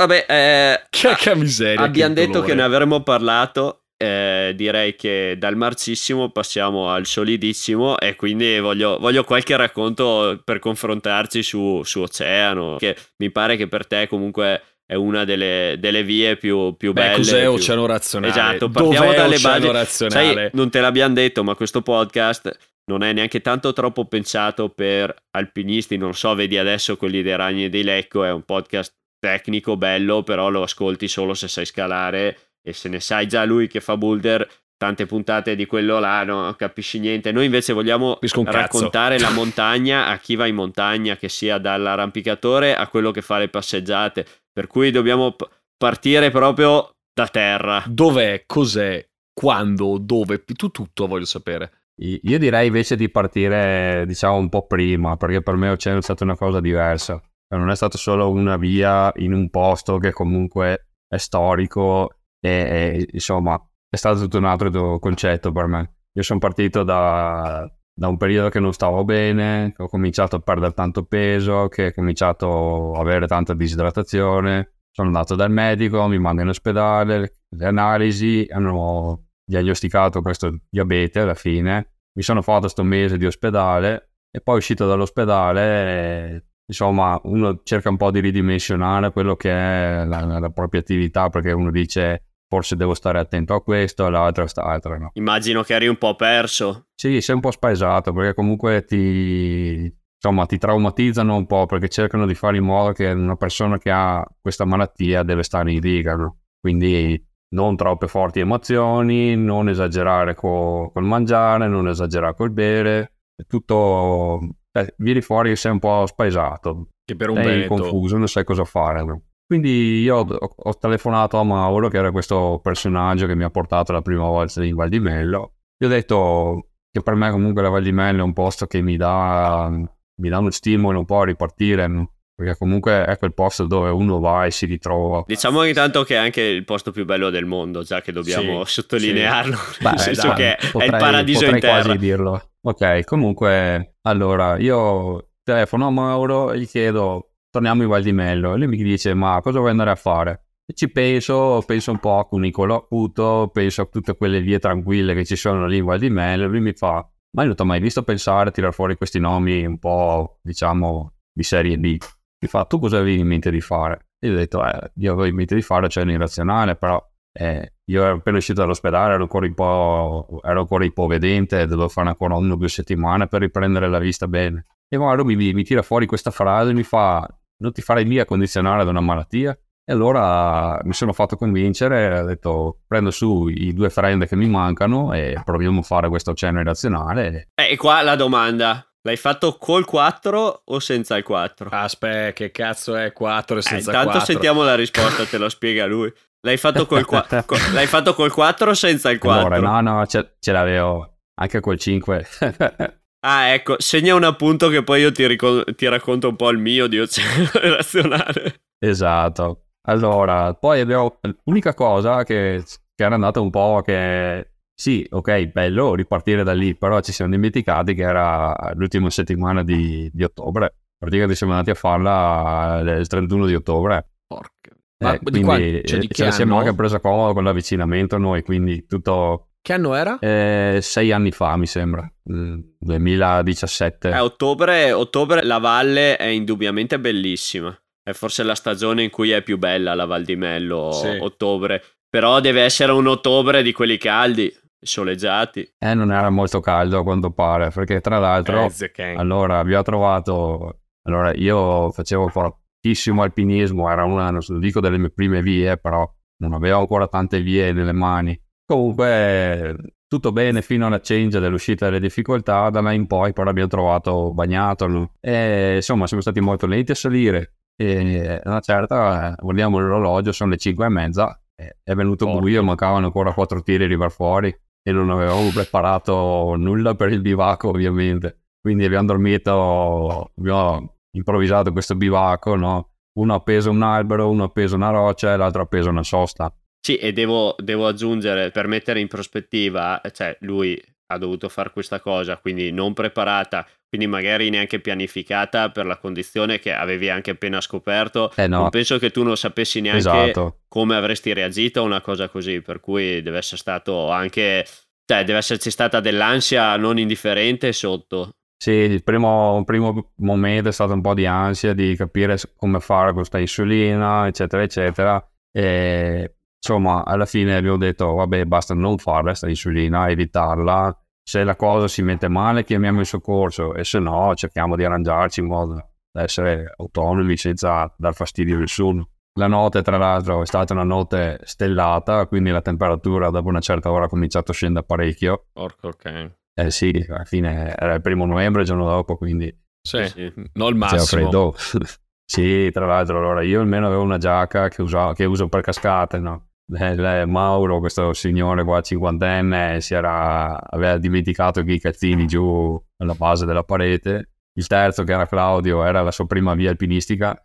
Vabbè, eh, che miseria. Abbiamo detto dolore. che ne avremmo parlato. Eh, direi che dal marcissimo passiamo al solidissimo e quindi voglio, voglio qualche racconto per confrontarci su, su, Oceano, che mi pare che per te comunque è una delle, delle vie più, più Beh, belle. Cos'è più... Oceano Razionale? Esatto, partiamo Dov'è dalle Oceano basi. Razionale? Sai, non te l'abbiamo detto, ma questo podcast non è neanche tanto troppo pensato per alpinisti, non so, vedi adesso quelli dei ragni e dei Lecco, è un podcast tecnico bello, però lo ascolti solo se sai scalare e se ne sai già lui che fa boulder tante puntate di quello là, non capisci niente. Noi invece vogliamo raccontare la montagna a chi va in montagna, che sia dall'arrampicatore a quello che fa le passeggiate. Per cui dobbiamo p- partire proprio da terra. Dov'è? Cos'è? Quando? Dove? Tu tutto voglio sapere. Io direi invece di partire, diciamo, un po' prima, perché per me Oceano è stata una cosa diversa. Cioè, non è stata solo una via in un posto che comunque è storico e, e insomma è stato tutto un altro concetto per me. Io sono partito da, da un periodo che non stavo bene, ho cominciato a perdere tanto peso, che ho cominciato a avere tanta disidratazione. Sono andato dal medico, mi manda in ospedale, le analisi hanno diagnosticato questo diabete alla fine. Mi sono fatto questo mese di ospedale e poi uscito dall'ospedale insomma, uno cerca un po' di ridimensionare quello che è la, la propria attività perché uno dice forse devo stare attento a questo, all'altro all'altra no. Immagino che eri un po' perso. Sì, sei un po' spaesato perché comunque ti, insomma, ti traumatizzano un po' perché cercano di fare in modo che una persona che ha questa malattia deve stare in riga, no? quindi non troppe forti emozioni, non esagerare co- col mangiare, non esagerare col bere, è tutto eh, vieni fuori che sei un po' spaesato. Che per un sei Veneto. confuso, non sai cosa fare. Quindi io ho, ho, telefonato a Mauro, che era questo personaggio che mi ha portato la prima volta in Val di Mello. Gli ho detto che per me comunque la Val di Mello è un posto che mi dà, mi dà uno stimolo un po' a ripartire. Perché comunque è quel posto dove uno va e si ritrova. Diciamo ogni tanto che è anche il posto più bello del mondo, già che dobbiamo sì, sottolinearlo. Sì. Beh, nel senso dai, che potrei, è il paradiso in terra. quasi dirlo. Ok, comunque, allora, io telefono a Mauro e gli chiedo, torniamo in Val di Mello. E lui mi dice, ma cosa vuoi andare a fare? E ci penso, penso un po' a Cunicolo Acuto, penso a tutte quelle vie tranquille che ci sono lì in Val di Mello. Lui mi fa, mai non ti ho mai visto pensare a tirare fuori questi nomi un po', diciamo, di serie B. Mi fa, tu cosa avevi in mente di fare? E io ho detto, eh, io avevo in mente di fare cioè irrazionale, però eh, io ero appena uscito dall'ospedale, ero ancora un po', ero ancora ipovedente, dovevo fare ancora una o due settimane per riprendere la vista bene. E Mauro mi, mi tira fuori questa frase e mi fa, non ti farai mica condizionare da una malattia? E allora mi sono fatto convincere, ho detto prendo su i due friend che mi mancano e proviamo a fare questo cenno irrazionale. Eh, e qua la domanda, l'hai fatto col 4 o senza il 4? Aspetta, che cazzo è 4 e Eh, senza intanto 4? sentiamo la risposta, te lo spiega lui. L'hai fatto col, qua- co- l'hai fatto col 4 o senza il 4? Allora, no, no, ce, ce l'avevo anche col 5. Ah, ecco, segna un appunto che poi io ti, ricon- ti racconto un po' il mio di oceano relazionale. esatto. Allora, poi abbiamo l'unica cosa che, che era andata un po' che sì, ok, bello ripartire da lì, però ci siamo dimenticati che era l'ultima settimana di, di ottobre. Praticamente siamo andati a farla il 31 di ottobre. Porca. Eh, Ma di quindi qua- cioè, di eh, che ce la siamo anche presa comoda con l'avvicinamento noi, quindi tutto Che anno era? eh, sei anni fa mi sembra, Mm, 2017. Eh, ottobre, ottobre la valle è indubbiamente bellissima. È forse la stagione in cui è più bella la Val di Mello, Sì. ottobre. Però deve essere un ottobre di quelli caldi, soleggiati. Eh, non era molto caldo a quanto pare, perché tra l'altro, Eh, allora abbiamo trovato, allora io facevo fortissimo alpinismo, era una, non so, dico delle mie prime vie, però non avevo ancora tante vie nelle mani. Comunque, tutto bene fino alla change dell'uscita delle difficoltà, da me in poi però abbiamo trovato bagnato, no? e insomma siamo stati molto lenti a salire, e una certa, guardiamo l'orologio, sono le 5 e mezza, è venuto Porca. buio, mancavano ancora quattro tiri a arrivare fuori e non avevamo preparato nulla per il bivacco ovviamente. Quindi abbiamo dormito, abbiamo improvvisato questo bivacco, no? Uno appesa un albero, uno appesa una roccia e l'altro appesa una sosta. Sì, e devo, devo aggiungere, per mettere in prospettiva, cioè lui ha dovuto fare questa cosa, quindi non preparata, quindi magari neanche pianificata per la condizione che avevi anche appena scoperto. Eh no, Non penso che tu non sapessi neanche esatto. come avresti reagito a una cosa così, per cui deve essere stato anche, cioè deve esserci stata dell'ansia non indifferente sotto. Sì, il primo, il primo momento è stato un po' di ansia di capire come fare questa insulina, eccetera, eccetera. E insomma, alla fine abbiamo detto, vabbè, basta non farla questa insulina, evitarla. Se la cosa si mette male, chiamiamo il soccorso e se no, cerchiamo di arrangiarci in modo da essere autonomi senza dar fastidio a nessuno. La notte, tra l'altro, è stata una notte stellata, quindi la temperatura dopo una certa ora ha cominciato a scendere parecchio. Porca ok. Eh sì, alla fine era il primo novembre, il giorno dopo, quindi Sì, Sì. non il massimo. freddo. sì, tra l'altro, allora io almeno avevo una giacca che, usa- che uso per cascate, no? Eh, Mauro, questo signore qua cinquantenne, si era, aveva dimenticato i calzini giù alla base della parete. Il terzo, che era Claudio, era la sua prima via alpinistica.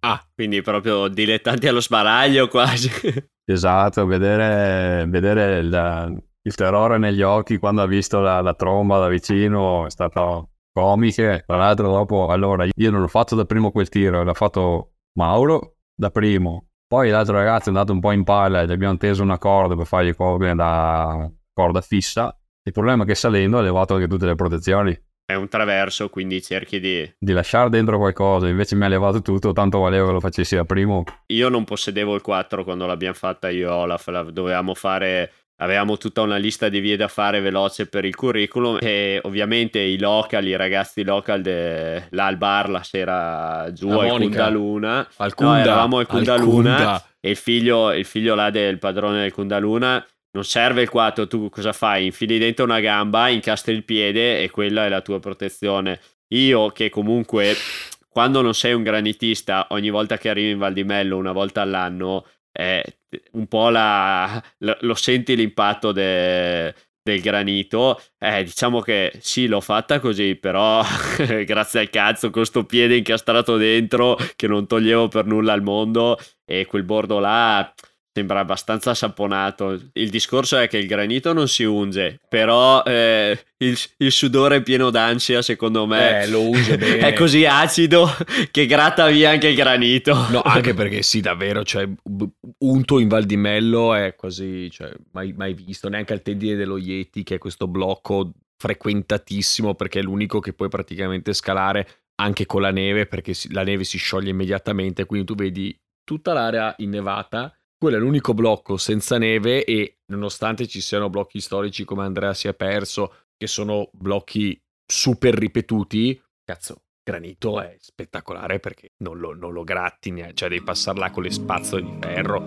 Ah, quindi proprio dilettanti allo sbaraglio quasi. Esatto, vedere, vedere il, il terrore negli occhi quando ha visto la, la tromba da vicino è stato comiche. Tra l'altro dopo, allora, io non ho fatto da primo quel tiro, l'ha fatto Mauro da primo. Poi l'altro ragazzo è andato un po' in palla e gli abbiamo teso una corda per fargli correre da corda fissa. Il problema è che salendo ha levato anche tutte le protezioni. È un traverso, quindi cerchi di... Di lasciare dentro qualcosa, invece mi ha levato tutto, tanto valeva che lo facessi da primo. Io non possedevo il 4 quando l'abbiamo fatta io e Olaf, la dovevamo fare... Avevamo tutta una lista di vie da fare veloce per il curriculum e ovviamente i local, i ragazzi local, de... là al bar la sera giù La al Monica. Kundaluna Al No, Kunda. eravamo al al Kundaluna. Kunda. e il figlio, il figlio là del padrone del Kundaluna non serve il 4, tu cosa fai? Infili dentro una gamba, incastri il piede e quella è la tua protezione. Io che comunque quando non sei un granitista, ogni volta che arrivi in Val di Mello, una volta all'anno, eh, un po' la, lo, lo senti l'impatto de- del granito. Eh, diciamo che sì, l'ho fatta così, però grazie al cazzo con sto piede incastrato dentro che non toglievo per nulla al mondo e quel bordo là sembra abbastanza saponato. Il discorso è che il granito non si unge, però eh, il, il sudore pieno d'ansia, secondo me. Eh, lo uso bene. È così acido che gratta via anche il granito. No, anche perché sì, davvero, cioè, unto in Val di Mello è quasi, cioè, mai, mai visto, neanche al tendine dello Yeti, che è questo blocco frequentatissimo perché è l'unico che puoi praticamente scalare anche con la neve perché la neve si scioglie immediatamente, quindi tu vedi tutta l'area innevata. Quello è l'unico blocco senza neve e nonostante ci siano blocchi storici come Andrea si è perso, che sono blocchi super ripetuti, cazzo, granito è spettacolare perché non lo, non lo grattini, cioè devi passarla con le spazzole di ferro.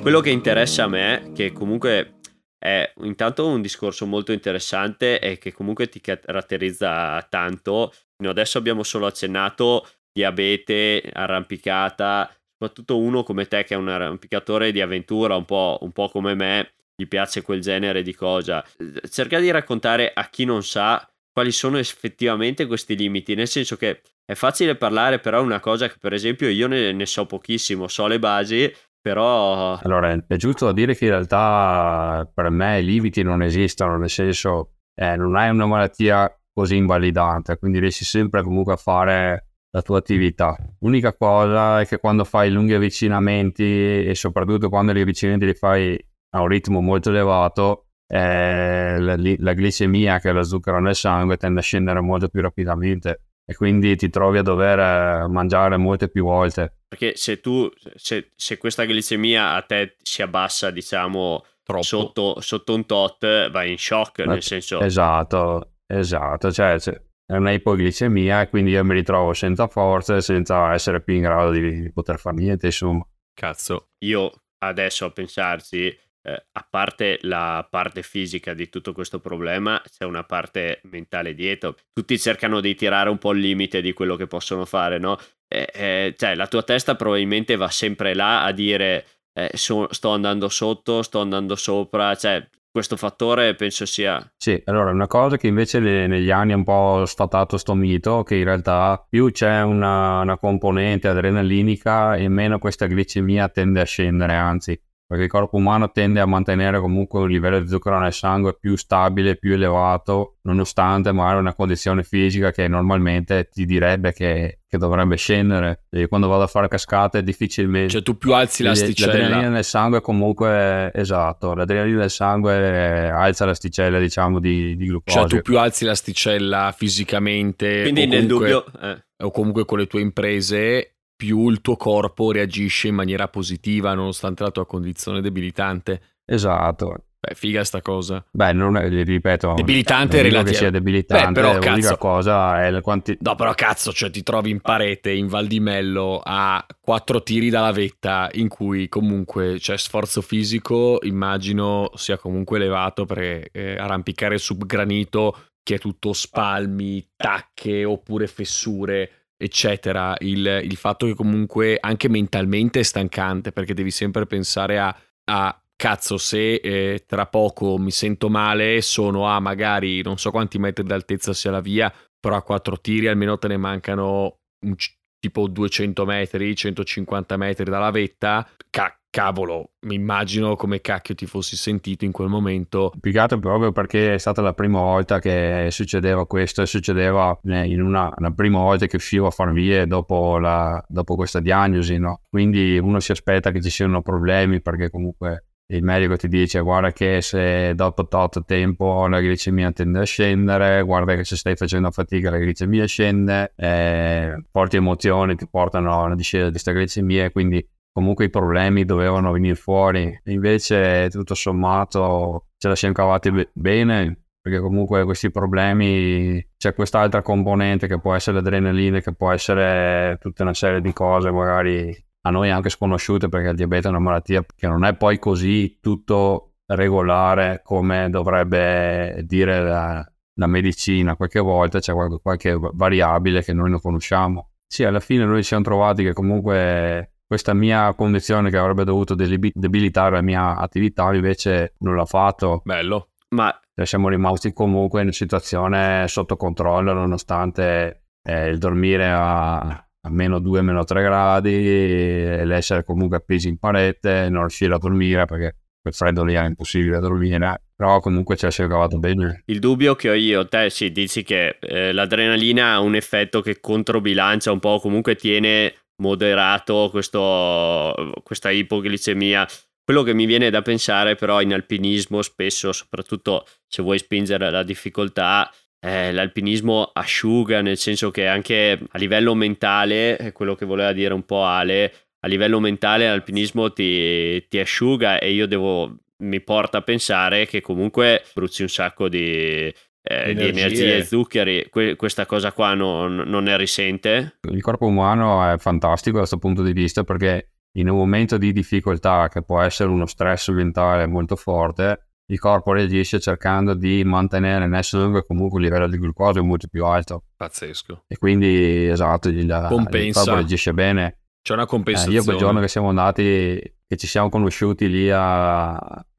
Quello che interessa a me, che comunque è intanto un discorso molto interessante e che comunque ti caratterizza tanto. Adesso abbiamo solo accennato diabete, arrampicata, soprattutto uno come te che è un arrampicatore di avventura, un po', un po come me, gli piace quel genere di cosa. Cerca di raccontare a chi non sa quali sono effettivamente questi limiti, nel senso che è facile parlare, però è una cosa che per esempio io ne, ne so pochissimo, so le basi, però... Allora, è giusto dire che in realtà per me i limiti non esistono, nel senso eh, non hai una malattia così invalidante, quindi riesci sempre comunque a fare la tua attività. L'unica cosa è che quando fai lunghi avvicinamenti e soprattutto quando gli avvicinamenti li fai a un ritmo molto elevato, eh, la, la, glicemia, che è lo zucchero nel sangue, tende a scendere molto più rapidamente e quindi ti trovi a dover eh, mangiare molte più volte. Perché se tu, se, se questa glicemia a te si abbassa, diciamo, sotto, sotto, un tot, vai in shock, Ma, nel senso... Esatto, esatto, cioè, cioè è una ipoglicemia e quindi io mi ritrovo senza forze, senza essere più in grado di, di poter fare niente, insomma. Cazzo, io adesso a pensarci, eh, a parte la parte fisica di tutto questo problema, c'è una parte mentale dietro. Tutti cercano di tirare un po' il limite di quello che possono fare, no? Eh, eh, cioè, la tua testa probabilmente va sempre là a dire eh, so, sto andando sotto, sto andando sopra, cioè questo fattore penso sia... Sì, allora una cosa che invece negli anni è un po' sfatato sto mito, che in realtà più c'è una, una componente adrenalinica e meno questa glicemia tende a scendere, anzi perché il corpo umano tende a mantenere comunque un livello di zucchero nel sangue più stabile, più elevato, nonostante magari una condizione fisica che normalmente ti direbbe che, che dovrebbe scendere. E quando vado a fare cascate difficilmente... Cioè tu più alzi l'asticella. L'adrenalina nel sangue comunque, esatto, l'adrenalina nel sangue alza l'asticella diciamo di, di glucosio. Cioè tu più alzi l'asticella fisicamente... Quindi nel comunque, dubbio... Eh. O comunque con le tue imprese più il tuo corpo reagisce in maniera positiva nonostante la tua condizione debilitante. Esatto. Beh, figa sta cosa. Beh, non è, ripeto, debilitante è relativo. che sia debilitante, Beh, però, l'unica cazzo, cosa è il quanti... No, però cazzo, cioè ti trovi in parete in Val di Mello a quattro tiri dalla vetta in cui comunque c'è sforzo fisico, immagino sia comunque elevato perché eh, arrampicare su granito che è tutto spalmi, tacche oppure fessure eccetera, il, il, fatto che comunque anche mentalmente è stancante perché devi sempre pensare a, a cazzo se eh, tra poco mi sento male sono a magari non so quanti metri d'altezza sia la via, però a quattro tiri almeno te ne mancano un, tipo 200 metri, 150 metri dalla vetta, ca- cavolo, mi immagino come cacchio ti fossi sentito in quel momento. Piegato proprio perché è stata la prima volta che succedeva questo succedeva in una, la prima volta che uscivo a far vie dopo, la, dopo questa diagnosi, no? Quindi uno si aspetta che ci siano problemi perché comunque il medico ti dice guarda che se dopo tot tempo la glicemia tende a scendere, guarda che se stai facendo fatica la glicemia scende, eh, forti emozioni ti portano a una discesa di questa glicemia, quindi comunque i problemi dovevano venire fuori. Invece, tutto sommato, ce la siamo cavati be- bene. Perché comunque questi problemi c'è quest'altra componente che può essere l'adrenalina, che può essere tutta una serie di cose, magari a noi anche sconosciute, perché il diabete è una malattia che non è poi così tutto regolare come dovrebbe dire la, la medicina. Qualche volta c'è qualche, qualche variabile che noi non conosciamo. Sì, alla fine noi ci siamo trovati che comunque questa mia condizione che avrebbe dovuto debilitare la mia attività invece non l'ha fatto. Bello. Ma siamo rimasti comunque in una situazione sotto controllo nonostante eh, il dormire a, a meno 2, meno 3 gradi e l'essere comunque appesi in parete, non riuscire a dormire perché quel freddo lì è impossibile dormire, però comunque ce la si è cavato bene. Il dubbio che ho io, te sì, dici che eh, l'adrenalina ha un effetto che controbilancia un po', comunque tiene moderato questo, questa ipoglicemia. quello che mi viene da pensare però in alpinismo spesso, soprattutto se vuoi spingere la difficoltà, eh, l'alpinismo asciuga, nel senso che anche a livello mentale, è quello che voleva dire un po' Ale, a livello mentale l'alpinismo ti, ti asciuga e io devo, mi porta a pensare che comunque bruci un sacco di, eh, di energie e zuccheri, que- questa cosa qua non, non ne risente? Il corpo umano è fantastico da questo punto di vista perché in un momento di difficoltà che può essere uno stress mentale molto forte, il corpo reagisce cercando di mantenere nel sangue comunque il livello di glucosio molto più alto. Pazzesco. E quindi, esatto, il, il corpo reagisce bene. C'è una compensazione. Eh, io quel giorno che siamo andati, che ci siamo conosciuti lì a,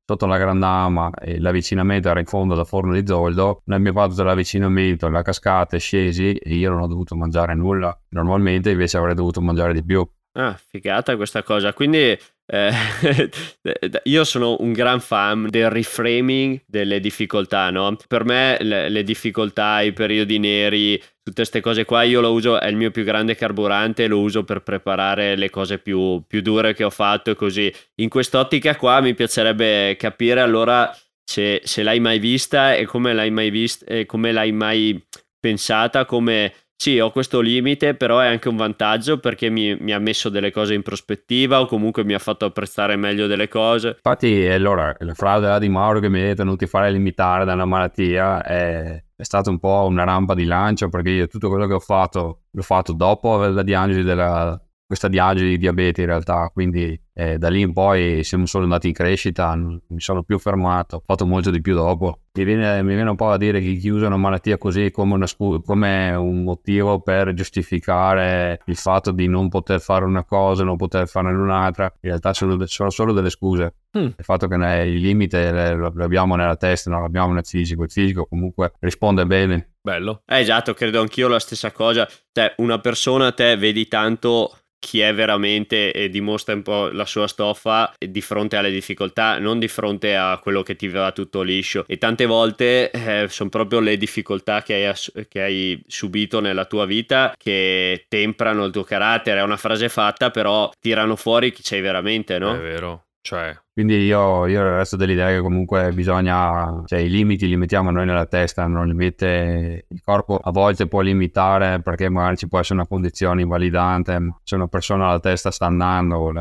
sotto la Grandama e l'avvicinamento era in fondo alla Forno di Zoldo, noi abbiamo fatto l'avvicinamento, la cascata, scesi e io non ho dovuto mangiare nulla. Normalmente invece avrei dovuto mangiare di più. Ah, figata questa cosa. Quindi eh, io sono un gran fan del reframing delle difficoltà, no? Per me le, le, difficoltà, i periodi neri, tutte queste cose qua, io lo uso, è il mio più grande carburante, lo uso per preparare le cose più, più dure che ho fatto e così. In quest'ottica qua mi piacerebbe capire allora se, se l'hai mai vista e come l'hai mai vista e come l'hai mai pensata come sì, ho questo limite, però è anche un vantaggio perché mi, mi, ha messo delle cose in prospettiva o comunque mi ha fatto apprezzare meglio delle cose. Infatti, allora, la frase di Mauro che mi ha detto non ti fare limitare da una malattia è, è stata un po' una rampa di lancio perché io tutto quello che ho fatto l'ho fatto dopo la diagnosi della, questa diagnosi di diabete in realtà, quindi eh, da lì in poi siamo solo andati in crescita, non mi sono più fermato, ho fatto molto di più dopo. Mi viene, mi viene un po' a dire che chi usa una malattia così come, una come, un motivo per giustificare il fatto di non poter fare una cosa, non poter fare un'altra, in realtà sono, sono solo delle scuse. Mm. Il fatto che il limite lo abbiamo nella testa, non l'abbiamo nel fisico, il fisico comunque risponde bene. Bello. Eh, esatto, credo anch'io la stessa cosa. Cioè, una persona te vedi tanto chi è veramente e dimostra un po' la sua stoffa di fronte alle difficoltà, non di fronte a quello che ti va tutto liscio. E tante volte eh, sono proprio le difficoltà che hai, che hai, subito nella tua vita che temprano il tuo carattere. È una frase fatta, però tirano fuori chi sei veramente, no? È vero. Cioè... Quindi io, io resto dell'idea che comunque bisogna, cioè i limiti li mettiamo noi nella testa, non li mette il corpo, a volte può limitare perché magari ci può essere una condizione invalidante, se una persona la testa sta andando,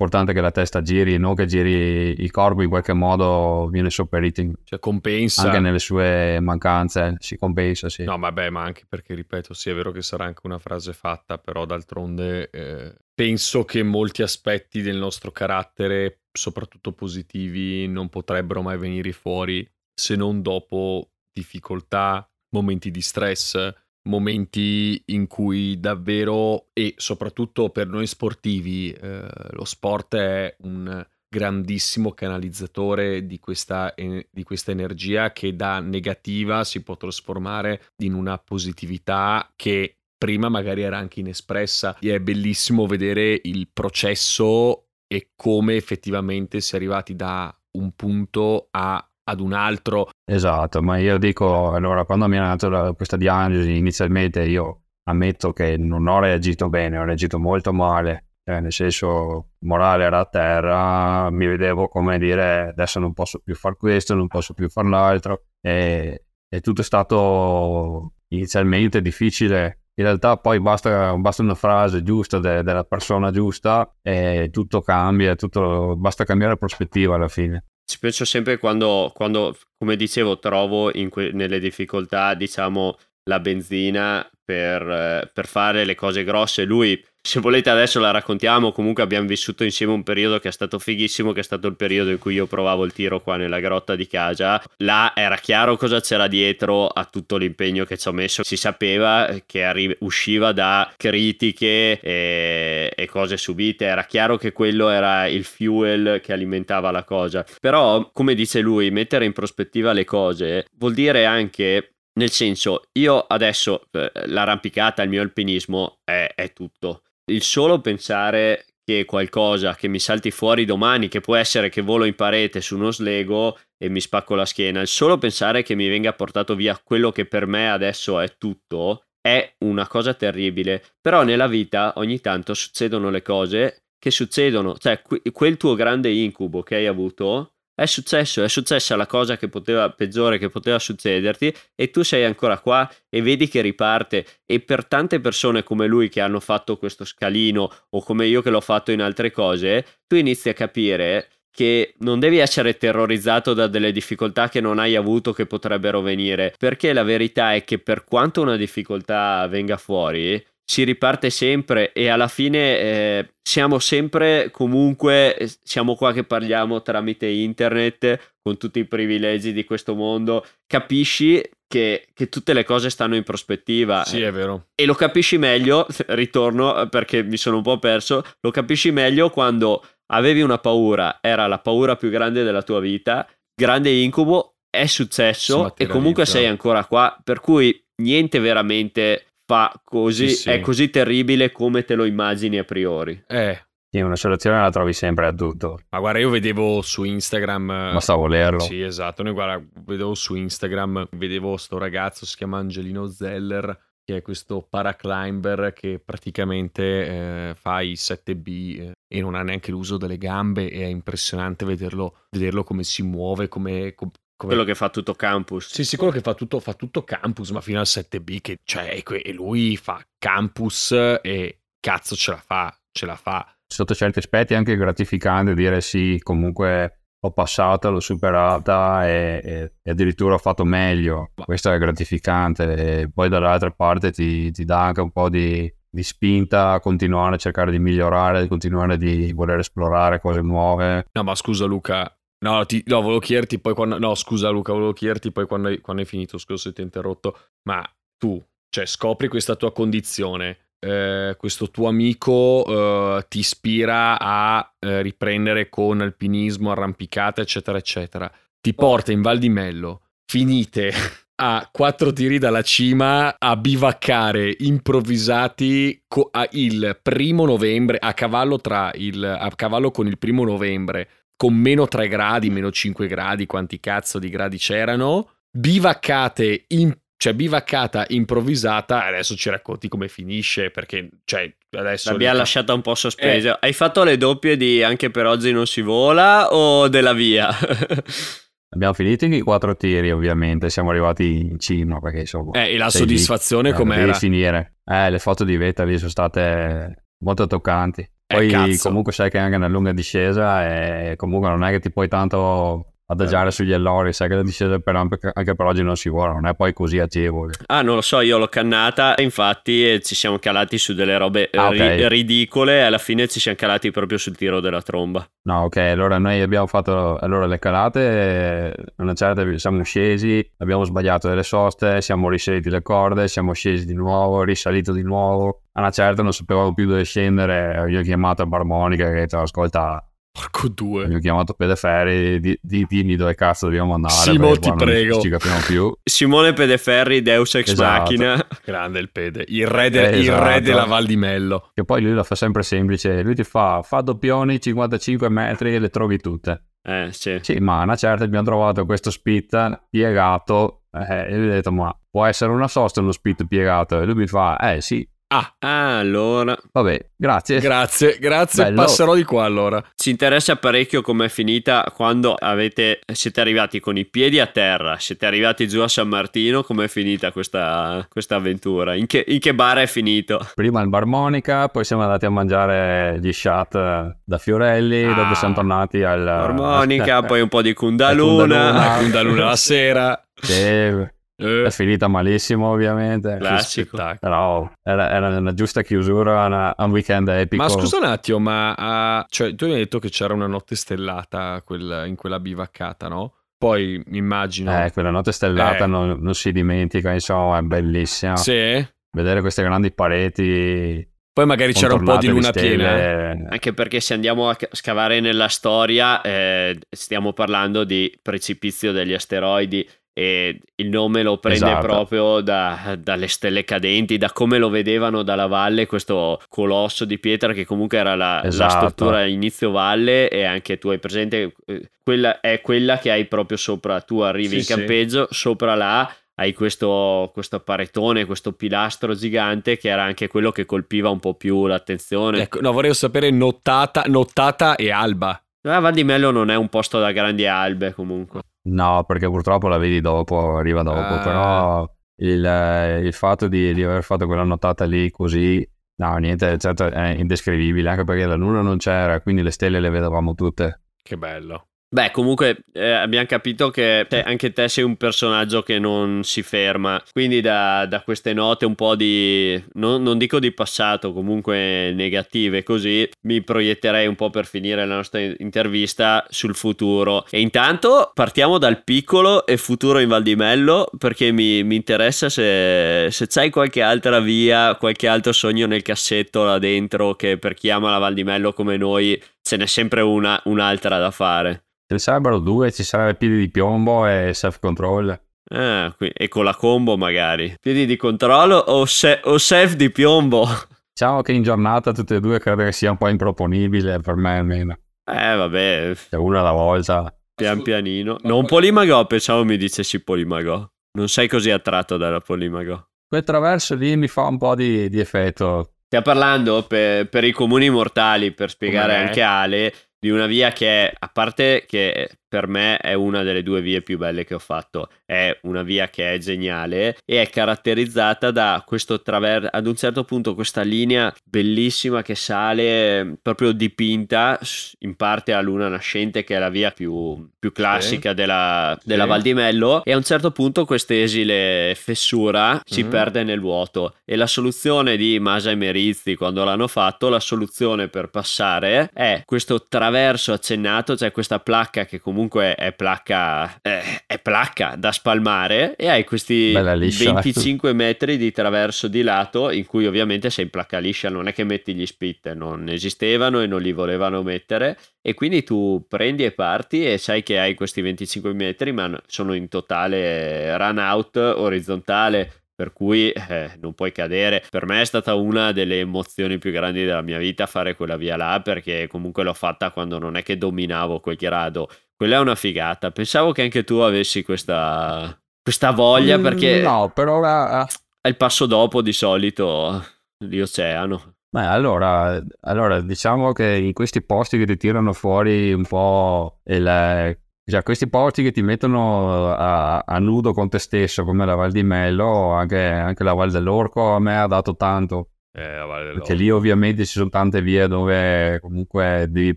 importante che la testa giri, non che giri il corpo in qualche modo viene sopperito. Cioè compensa. Anche nelle sue mancanze, si compensa, sì. No, vabbè, ma anche perché, ripeto, sì è vero che sarà anche una frase fatta, però d'altronde eh, penso che molti aspetti del nostro carattere soprattutto positivi, non potrebbero mai venire fuori se non dopo difficoltà, momenti di stress, momenti in cui davvero e soprattutto per noi sportivi eh, lo sport è un grandissimo canalizzatore di questa, di questa energia che da negativa si può trasformare in una positività che prima magari era anche inespressa. E è bellissimo vedere il processo e come effettivamente si è arrivati da un punto a, ad un altro. Esatto, ma io dico, allora quando mi è nata questa diagnosi inizialmente io ammetto che non ho reagito bene, ho reagito molto male, cioè, nel senso morale era a terra, mi vedevo come dire adesso non posso più fare questo, non posso più fare l'altro e, e tutto è stato inizialmente difficile in realtà poi basta, basta una frase giusta de, della persona giusta e tutto cambia, tutto, basta cambiare prospettiva alla fine. Ci penso sempre quando, quando come dicevo, trovo que- nelle difficoltà, diciamo, la benzina per, per fare le cose grosse. Lui se volete adesso la raccontiamo, comunque abbiamo vissuto insieme un periodo che è stato fighissimo, che è stato il periodo in cui io provavo il tiro qua nella grotta di casa. Là era chiaro cosa c'era dietro a tutto l'impegno che ci ho messo, si sapeva che arri- usciva da critiche e-, e cose subite, era chiaro che quello era il fuel che alimentava la cosa. Però, come dice lui, mettere in prospettiva le cose vuol dire anche nel senso, io adesso eh, l'arrampicata, il mio alpinismo è, è tutto il solo pensare che qualcosa che mi salti fuori domani, che può essere che volo in parete su uno slego e mi spacco la schiena, il solo pensare che mi venga portato via quello che per me adesso è tutto, è una cosa terribile. Però nella vita ogni tanto succedono le cose che succedono, cioè quel tuo grande incubo che hai avuto è successo, è successa la cosa che poteva, peggiore che poteva succederti e tu sei ancora qua e vedi che riparte e per tante persone come lui che hanno fatto questo scalino o come io che l'ho fatto in altre cose, tu inizi a capire che non devi essere terrorizzato da delle difficoltà che non hai avuto che potrebbero venire, perché la verità è che per quanto una difficoltà venga fuori, si riparte sempre e alla fine eh, siamo sempre comunque eh, siamo qua che parliamo tramite internet con tutti i privilegi di questo mondo. Capisci che, che tutte le cose stanno in prospettiva. Sì è vero. E lo capisci meglio ritorno perché mi sono un po' perso lo capisci meglio quando avevi una paura era la paura più grande della tua vita grande incubo è successo e comunque sei ancora qua per cui niente veramente fa così, sì, sì. è così terribile come te lo immagini a priori. Eh. Sì, una soluzione la trovi sempre a tutto. Ma guarda, io vedevo su Instagram. Basta volerlo. Sì, esatto. Noi guarda, vedevo su Instagram, vedevo sto ragazzo, si chiama Angelino Zeller, che è questo paraclimber che praticamente eh, fa i 7B eh, e non ha neanche l'uso delle gambe. E è impressionante vederlo, vederlo come si muove, come, come... Quello che fa tutto campus. Sì, sì, quello che fa tutto, fa tutto campus, ma fino al 7B, che, cioè, e lui fa campus e cazzo ce la fa, ce la fa. Sotto certi aspetti è anche gratificante dire sì, comunque ho passato, l'ho superata e, e, e addirittura ho fatto meglio. Questo è gratificante e poi dall'altra parte ti, ti dà anche un po' di, di spinta a continuare a cercare di migliorare, di continuare di voler esplorare cose nuove. No, ma scusa Luca, No, ti, no, volevo chiederti poi quando... No, scusa Luca, volevo chiederti poi quando hai, quando hai finito, scusa se ti ho interrotto, ma tu, cioè, scopri questa tua condizione, eh, questo tuo amico eh, ti ispira a eh, riprendere con alpinismo, arrampicata, eccetera, eccetera, ti porta in Val di Mello, finite a quattro tiri dalla cima a bivaccare improvvisati co- a il primo novembre, a cavallo, tra il, a cavallo con il primo novembre con meno 3 gradi, meno 5 gradi, quanti cazzo di gradi c'erano, bivaccate in cioè bivaccata improvvisata adesso ci racconti come finisce perché cioè adesso l'abbiamo fa... lasciata un po' sospesa. Eh. hai fatto le doppie di anche per oggi non si vola o della via? Abbiamo finito i quattro tiri ovviamente. Siamo arrivati in cima perché insomma eh, e la soddisfazione lì, eh, com'era? finire. Eh le foto di Veta lì sono state molto toccanti Poi eh, comunque sai che è anche una lunga discesa e comunque non è che ti puoi tanto adagiare sugli allori, sai che la discesa per anche per oggi non si vuole, non è poi così agevole. Ah, non lo so, io l'ho cannata, infatti ci siamo calati su delle robe ah, okay. ri- ridicole e alla fine ci siamo calati proprio sul tiro della tromba. No, ok, allora noi abbiamo fatto allora, le calate, una certa siamo scesi, abbiamo sbagliato delle soste, siamo risaliti le corde, siamo scesi di nuovo, risalito di nuovo. A una certa non sapevamo più dove scendere, io ho chiamato a Barmonica che ha detto ascolta Porco due. Mi ho chiamato Pedeferri, di, di, dimmi dove cazzo dobbiamo andare. Simo, ti prego. Non ci capiamo più. Simone Pedeferri, Deus Ex esatto. Machina. Grande il Pede, il re, de, eh, il esatto. re della Val di Mello. Che poi lui la fa sempre semplice, lui ti fa, fa doppioni 55 metri e le trovi tutte. Eh, sì. Sì, ma una certa abbiamo trovato questo spit piegato eh, e gli ho detto, ma può essere una sosta uno spit piegato? E lui mi fa, eh sì, Ah. allora. Vabbè, grazie. Grazie, grazie. Bello. Passerò di qua allora. Ci interessa parecchio com'è finita quando avete, siete arrivati con i piedi a terra, siete arrivati giù a San Martino, com'è finita questa, questa avventura? In che, in che, bar è finito? Prima il bar Monica, poi siamo andati a mangiare gli shot da Fiorelli, ah, dopo siamo tornati al... Armonica, poi un po' di Kundaluna. Kundaluna, Kundaluna la sera. Sì. Eh. È finita malissimo, ovviamente. Classico. Però era, era, una giusta chiusura una, a un weekend epico. Ma scusa un attimo, ma uh, cioè, tu mi hai detto che c'era una notte stellata quel, in quella bivaccata, no? Poi immagino. Eh, quella notte stellata eh. non, non, si dimentica, insomma, è bellissima. Sì. Vedere queste grandi pareti. Poi magari c'era un po' di luna di piena. Anche perché se andiamo a scavare nella storia, eh, stiamo parlando di precipizio degli asteroidi e il nome lo prende esatto. proprio da, dalle stelle cadenti, da come lo vedevano dalla valle questo colosso di pietra che comunque era la, esatto. la struttura inizio valle e anche tu hai presente, eh, quella è quella che hai proprio sopra, tu arrivi sì, in campeggio, sì. sopra là hai questo, questo paretone, questo pilastro gigante che era anche quello che colpiva un po' più l'attenzione. Ecco, no, vorrei sapere nottata, nottata e alba. La Val di Mello non è un posto da grandi albe comunque. No, perché purtroppo la vedi dopo, arriva dopo, ah. però il, il fatto di, di, aver fatto quella notata lì così, no, niente, certo è indescrivibile, anche perché la luna non c'era, quindi le stelle le vedevamo tutte. Che bello. Beh, comunque eh, abbiamo capito che te, anche te sei un personaggio che non si ferma, quindi da, da queste note un po' di, non, non, dico di passato, comunque negative così, mi proietterei un po' per finire la nostra intervista sul futuro. E intanto partiamo dal piccolo e futuro in Val di Mello, perché mi, mi interessa se, se c'hai qualche altra via, qualche altro sogno nel cassetto là dentro, che per chi ama la Val di Mello come noi ce n'è sempre una, un'altra da fare. Ce ne sarebbero due, ci sarebbe piedi di piombo e self-control. Ah, qui, e con la combo magari. Piedi di controllo o, se- o self di piombo? Diciamo che in giornata tutte e due credo che sia un po' improponibile per me almeno. Eh vabbè. Cioè una alla volta. Pian pianino. Non polimagò, pensavo mi dicessi polimagò. Non sei così attratto dalla polimagò. Quel traverso lì mi fa un po' di, di effetto. Stiamo parlando per, per, i comuni mortali, per spiegare anche Ale, di una via che, a parte che per me è una delle due vie più belle che ho fatto. È una via che è geniale e è caratterizzata da questo traverso, ad un certo punto questa linea bellissima che sale proprio dipinta in parte a luna nascente che è la via più, più classica sì. della, della sì. Val di Mello e a un certo punto quest'esile fessura si mm. perde nel vuoto e la soluzione di Masa e Merizzi quando l'hanno fatto, la soluzione per passare è questo traverso accennato, cioè questa placca che comunque comunque è placca, eh, è placca da spalmare e hai questi liscia, 25 metri di traverso di lato in cui ovviamente sei in placca liscia, non è che metti gli split, non esistevano e non li volevano mettere e quindi tu prendi e parti e sai che hai questi 25 metri ma sono in totale run out orizzontale per cui eh, non puoi cadere. Per me è stata una delle emozioni più grandi della mia vita fare quella via là perché comunque l'ho fatta quando non è che dominavo quel grado. Quella è una figata. Pensavo che anche tu avessi questa, questa voglia mm, perché... No, per ora... È il passo dopo di solito di oceano. Beh, allora, allora, diciamo che in questi posti che ti tirano fuori un po' il, cioè, questi porti che ti mettono a, a, nudo con te stesso, come la Val di Mello, anche, anche la Val dell'Orco, a me ha dato tanto. Eh, vale Perché lì ovviamente ci sono tante vie dove comunque devi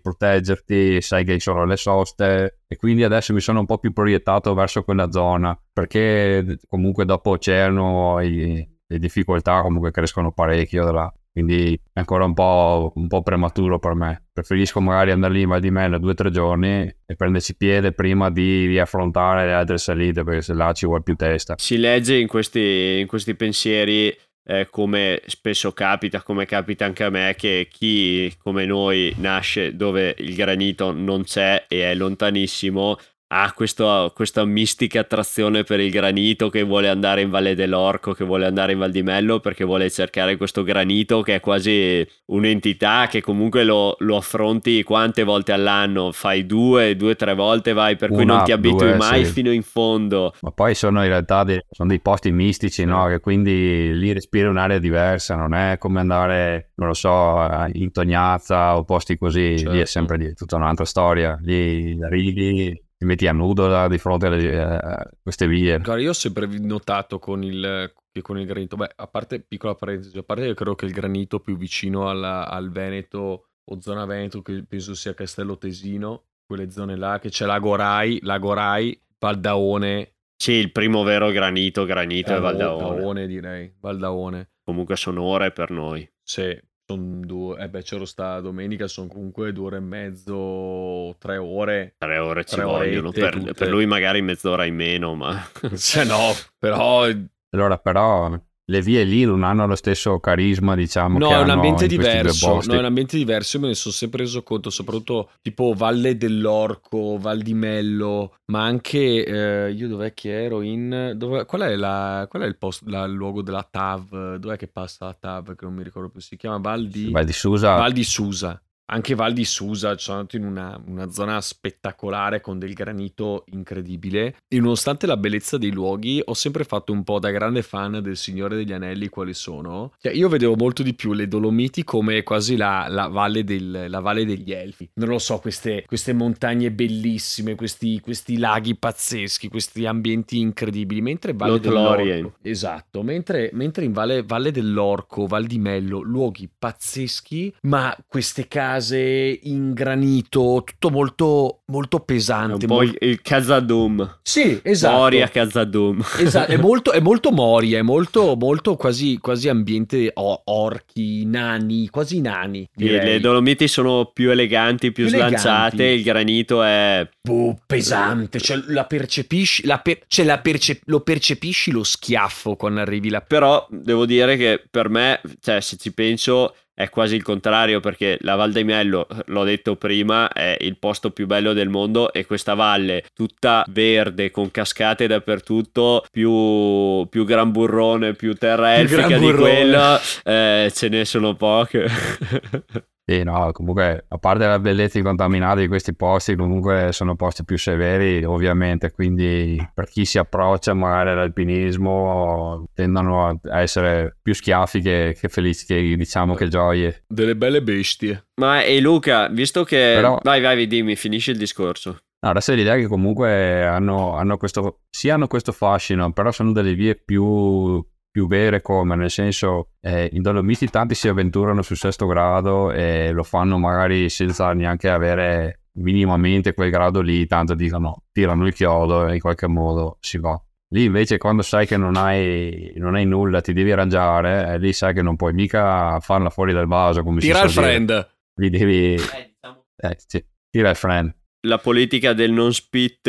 proteggerti, sai che ci sono le soste e quindi adesso mi sono un po' più proiettato verso quella zona perché comunque dopo oceano le difficoltà comunque crescono parecchio da là quindi è ancora un po', un po', prematuro per me. Preferisco magari andare lì in Val di Melo due o tre giorni e prenderci piede prima di, di, affrontare le altre salite perché se là ci vuole più testa. Si legge in questi, in questi pensieri eh, come spesso capita, come capita anche a me, che chi come noi nasce dove il granito non c'è e è lontanissimo ha questo, questa mistica attrazione per il granito che vuole andare in Valle dell'Orco, che vuole andare in Val di Mello perché vuole cercare questo granito che è quasi un'entità che comunque lo, lo affronti quante volte all'anno, fai due, due, tre volte vai, per Una, cui non ti abitui due, mai sì. fino in fondo. Ma poi sono in realtà dei, sono dei posti mistici, no? Che quindi lì respiri un'area diversa, non è come andare, non lo so, in Tognazza o posti così, certo. lì è certo. sempre lì, tutta un'altra storia, lì arrivi ti metti a nudo di fronte a queste vie. Guarda, io ho sempre notato con il, con il granito, beh, a parte, piccola parentesi, a parte che credo che il granito più vicino alla, al Veneto o zona Veneto, che penso sia Castello Tesino, quelle zone là, che c'è Lagorai, Lagorai, Valdaone. Sì, il primo vero granito, granito eh, è Valdaone. Valdaone direi, Valdaone. Comunque sono ore per noi. Sì, sono due, eh beh, c'ero sta domenica, sono comunque due ore e mezzo, tre ore. Tre ore ci tre vogliono, per, per, lui magari mezz'ora in meno, ma... Cioè no, però... Allora, però le vie lì non hanno lo stesso carisma, diciamo. No, è un ambiente diverso. No, è un ambiente diverso. Io me ne sono sempre reso conto, soprattutto tipo Valle dell'Orco, Val di Mello, ma anche eh, io dov'è che ero in. Dove, qual, è la, qual è il, posto, la, il luogo della TAV? Dov'è che passa la TAV? Che non mi ricordo più. Si chiama Val di. Val di Susa. Val di Susa. Anche Val di Susa, sono andato in una, una, zona spettacolare con del granito incredibile e nonostante la bellezza dei luoghi ho sempre fatto un po' da grande fan del Signore degli Anelli quali sono. Cioè, io vedevo molto di più le Dolomiti come quasi la, la, valle, del, la valle, degli Elfi. Non lo so, queste, queste montagne bellissime, questi, questi, laghi pazzeschi, questi ambienti incredibili, mentre Valle dell'Orco... Esatto, mentre, mentre in valle, valle dell'Orco, Val di Mello, luoghi pazzeschi, ma queste case case in granito, tutto molto, molto pesante. Un po' molto... il Khazad-dûm. Sì, esatto. Moria Khazad-dûm. Esatto, è molto, è molto Moria, è molto, molto quasi, quasi ambiente oh, orchi, nani, quasi nani. Direi. Le Dolomiti sono più eleganti, più, più slanciate, eleganti. il granito è... Boh, pesante, cioè, la percepisci, la per... cioè la perce... lo percepisci lo schiaffo quando arrivi là. Però devo dire che per me, cioè se ci penso è quasi il contrario perché la Val di Mello, l'ho detto prima, è il posto più bello del mondo e questa valle tutta verde con cascate dappertutto, più, più gran burrone, più terra elfica di quello, eh, ce ne sono poche. Sì, no, comunque, a parte la bellezza incontaminata di questi posti, comunque sono posti più severi, ovviamente, quindi per chi si approccia magari all'alpinismo tendono a essere più schiaffi che, che felici, che, diciamo che gioie. Delle belle bestie. Ma e Luca, visto che... Però... Vai, vai, dimmi, finisci il discorso. No, adesso l'idea è che comunque hanno, hanno questo, sì hanno questo fascino, però sono delle vie più più vere come, nel senso eh, in Dolomiti tanti si avventurano sul sesto grado e lo fanno magari senza neanche avere minimamente quel grado lì, tanto dicono tirano il chiodo e in qualche modo si va. Lì invece quando sai che non hai, non hai nulla, ti devi arrangiare, eh, lì sai che non puoi mica farla fuori dal vaso come Tira si il friend. Dire. Lì devi... Eh, diciamo. eh, sì. Tira il friend la politica del non spit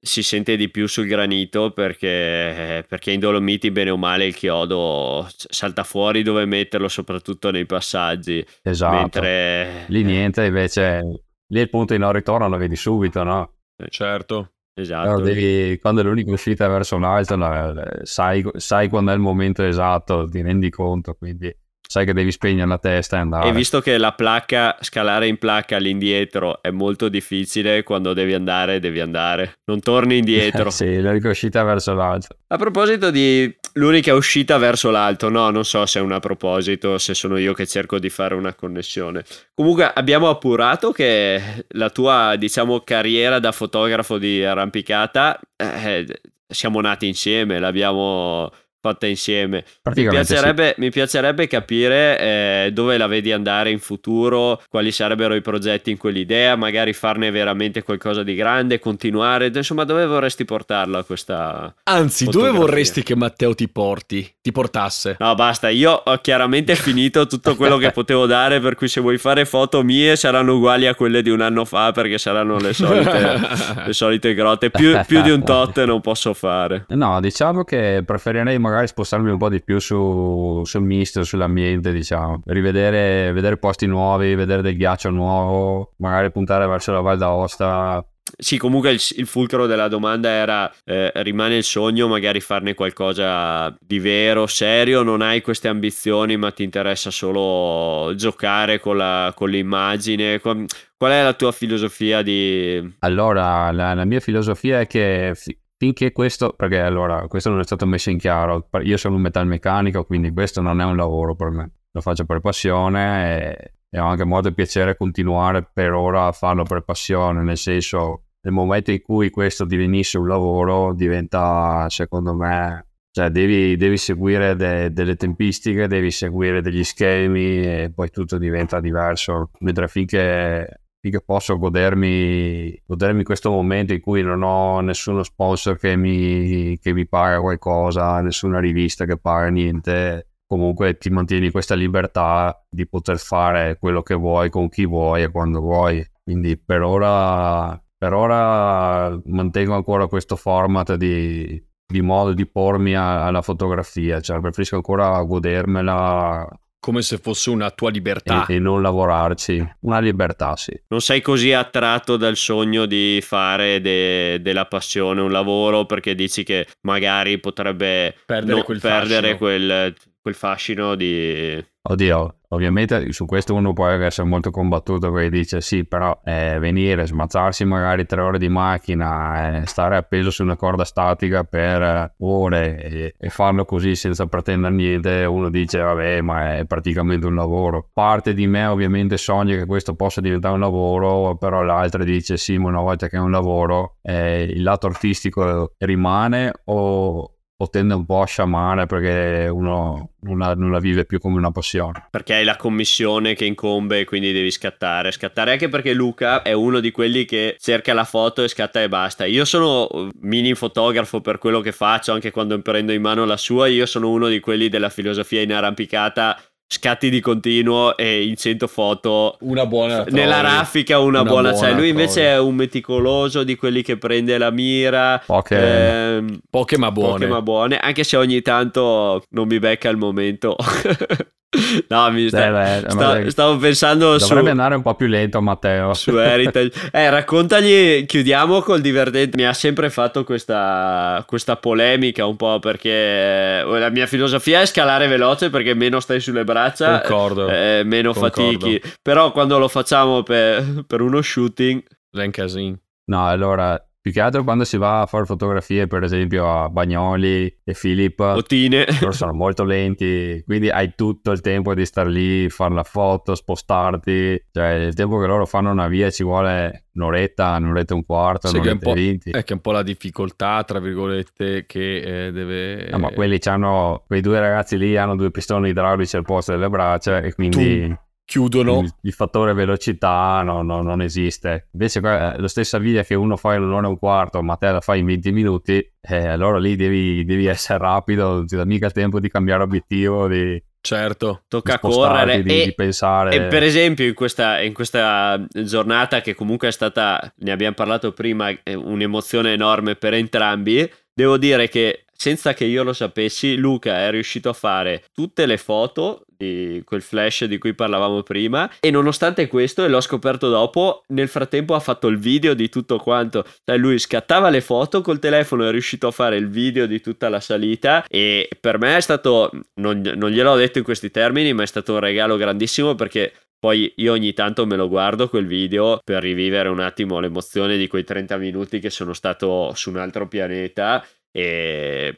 si sente di più sul granito perché, perché, in Dolomiti bene o male il chiodo salta fuori dove metterlo soprattutto nei passaggi. Esatto. Mentre lì niente invece lì il punto di non ritorno lo vedi subito no? Eh, certo. esatto. Devi, quando è l'unica uscita verso un altro sai, sai quando è il momento esatto ti rendi conto quindi sai che devi spegnere la testa e andare. E visto che la placca, scalare in placca all'indietro è molto difficile, quando devi andare, devi andare. Non torni indietro. sì, l'unica uscita verso l'alto. A proposito di l'unica uscita verso l'alto, no, non so se è un proposito, se sono io che cerco di fare una connessione. Comunque abbiamo appurato che la tua, diciamo, carriera da fotografo di arrampicata, eh, siamo nati insieme, l'abbiamo fatta insieme. Mi piacerebbe, sì. mi piacerebbe, capire eh, dove la vedi andare in futuro, quali sarebbero i progetti in quell'idea, magari farne veramente qualcosa di grande, continuare. Insomma, dove vorresti portarla questa. Anzi, fotografia? dove vorresti che Matteo ti porti? Ti portasse? No, basta. Io ho chiaramente finito tutto quello che potevo dare. Per cui, se vuoi fare foto mie, saranno uguali a quelle di un anno fa, perché saranno le solite, le solite grotte. Più, più di un tot non posso fare. No, diciamo che preferirei magari spostarmi un po' di più su, sul misto, sull'ambiente, diciamo. Rivedere vedere posti nuovi, vedere del ghiaccio nuovo, magari puntare verso la Val d'Aosta. Sì, comunque il, il fulcro della domanda era: eh, rimane il sogno, magari farne qualcosa di vero, serio? Non hai queste ambizioni, ma ti interessa solo giocare con, la, con l'immagine? Qual è la tua filosofia di. Allora, la, la mia filosofia è che finché questo, perché allora questo non è stato messo in chiaro, io sono un metalmeccanico, quindi questo non è un lavoro per me, lo faccio per passione e, e ho anche molto piacere continuare per ora a farlo per passione, nel senso nel momento in cui questo divenisse un lavoro diventa secondo me cioè devi, devi seguire de, delle tempistiche, devi seguire degli schemi e poi tutto diventa diverso. Mentre finché finché posso godermi, godermi questo momento in cui non ho nessuno sponsor che mi, che mi paga qualcosa, nessuna rivista che paga niente, comunque ti mantieni questa libertà di poter fare quello che vuoi con chi vuoi e quando vuoi. Quindi per ora, per ora mantengo ancora questo format di, di modo di pormi a, alla fotografia, cioè preferisco ancora godermela come se fosse una tua libertà. E, e, non lavorarci, una libertà, sì. Non sei così attratto dal sogno di fare de- della passione un lavoro perché dici che magari potrebbe perdere, no, quel, perdere fascino. Quel, quel fascino di... Oddio, ovviamente su questo uno può essere molto combattuto perché dice sì, però eh, venire, smazzarsi magari tre ore di macchina, eh, stare appeso su una corda statica per ore e, e, farlo così senza pretendere niente, uno dice vabbè ma è praticamente un lavoro. Parte di me ovviamente sogna che questo possa diventare un lavoro, però l'altra dice sì, ma una volta che è un lavoro eh, il lato artistico rimane o o tende un po' a sciamare perché uno non la, non la, vive più come una passione. Perché hai la commissione che incombe e quindi devi scattare. Scattare anche perché Luca è uno di quelli che cerca la foto e scatta e basta. Io sono mini fotografo per quello che faccio, anche quando prendo in mano la sua. Io sono uno di quelli della filosofia in arrampicata scatti di continuo e in 100 foto una buona nella raffica una, una buona, buona cioè lui invece trovi. è un meticoloso di quelli che prende la mira poche, ehm, poche ma buone. poche ma buone anche se ogni tanto non mi becca il momento No, mi sta, Deve, sta, stavo pensando Dovrebbe su, andare un po' più lento Matteo. Su Heritage. Eh, raccontagli, chiudiamo col divertente. Mi ha sempre fatto questa, questa polemica un po' perché eh, La mia filosofia è scalare veloce perché meno stai sulle braccia eh, Meno Concordo. fatichi. Però quando lo facciamo per, per uno shooting È un casino. No, allora più che altro quando si va a fare fotografie, per esempio a Bagnoli e Filippo, Ottine. loro sono molto lenti, quindi hai tutto il tempo di stare lì, fare la foto, spostarti. Cioè, il tempo che loro fanno una via ci vuole un'oretta, un'oretta e un quarto, sì, un'oretta e venti. È che è un po' la difficoltà, tra virgolette, che eh, deve... No, ma quelli hanno, quei due ragazzi lì hanno due pistoni idraulici al posto delle braccia e quindi... Tu chiudono. Il, il fattore velocità no, no, non esiste. Invece la stessa via che uno fa in un'ora e un quarto, ma te la fai in 20 minuti, eh, allora lì devi, devi, essere rapido, non ti dà mica il tempo di cambiare obiettivo, di... Certo, tocca correre di, e, di pensare. E per esempio in questa, in questa giornata che comunque è stata, ne abbiamo parlato prima, un'emozione enorme per entrambi, devo dire che senza che io lo sapessi, Luca è riuscito a fare tutte le foto di quel flash di cui parlavamo prima. E nonostante questo, e l'ho scoperto dopo, nel frattempo ha fatto il video di tutto quanto. Cioè lui scattava le foto col telefono, è riuscito a fare il video di tutta la salita. E per me è stato, non, non gliel'ho detto in questi termini, ma è stato un regalo grandissimo perché poi io ogni tanto me lo guardo quel video per rivivere un attimo l'emozione di quei 30 minuti che sono stato su un altro pianeta. E,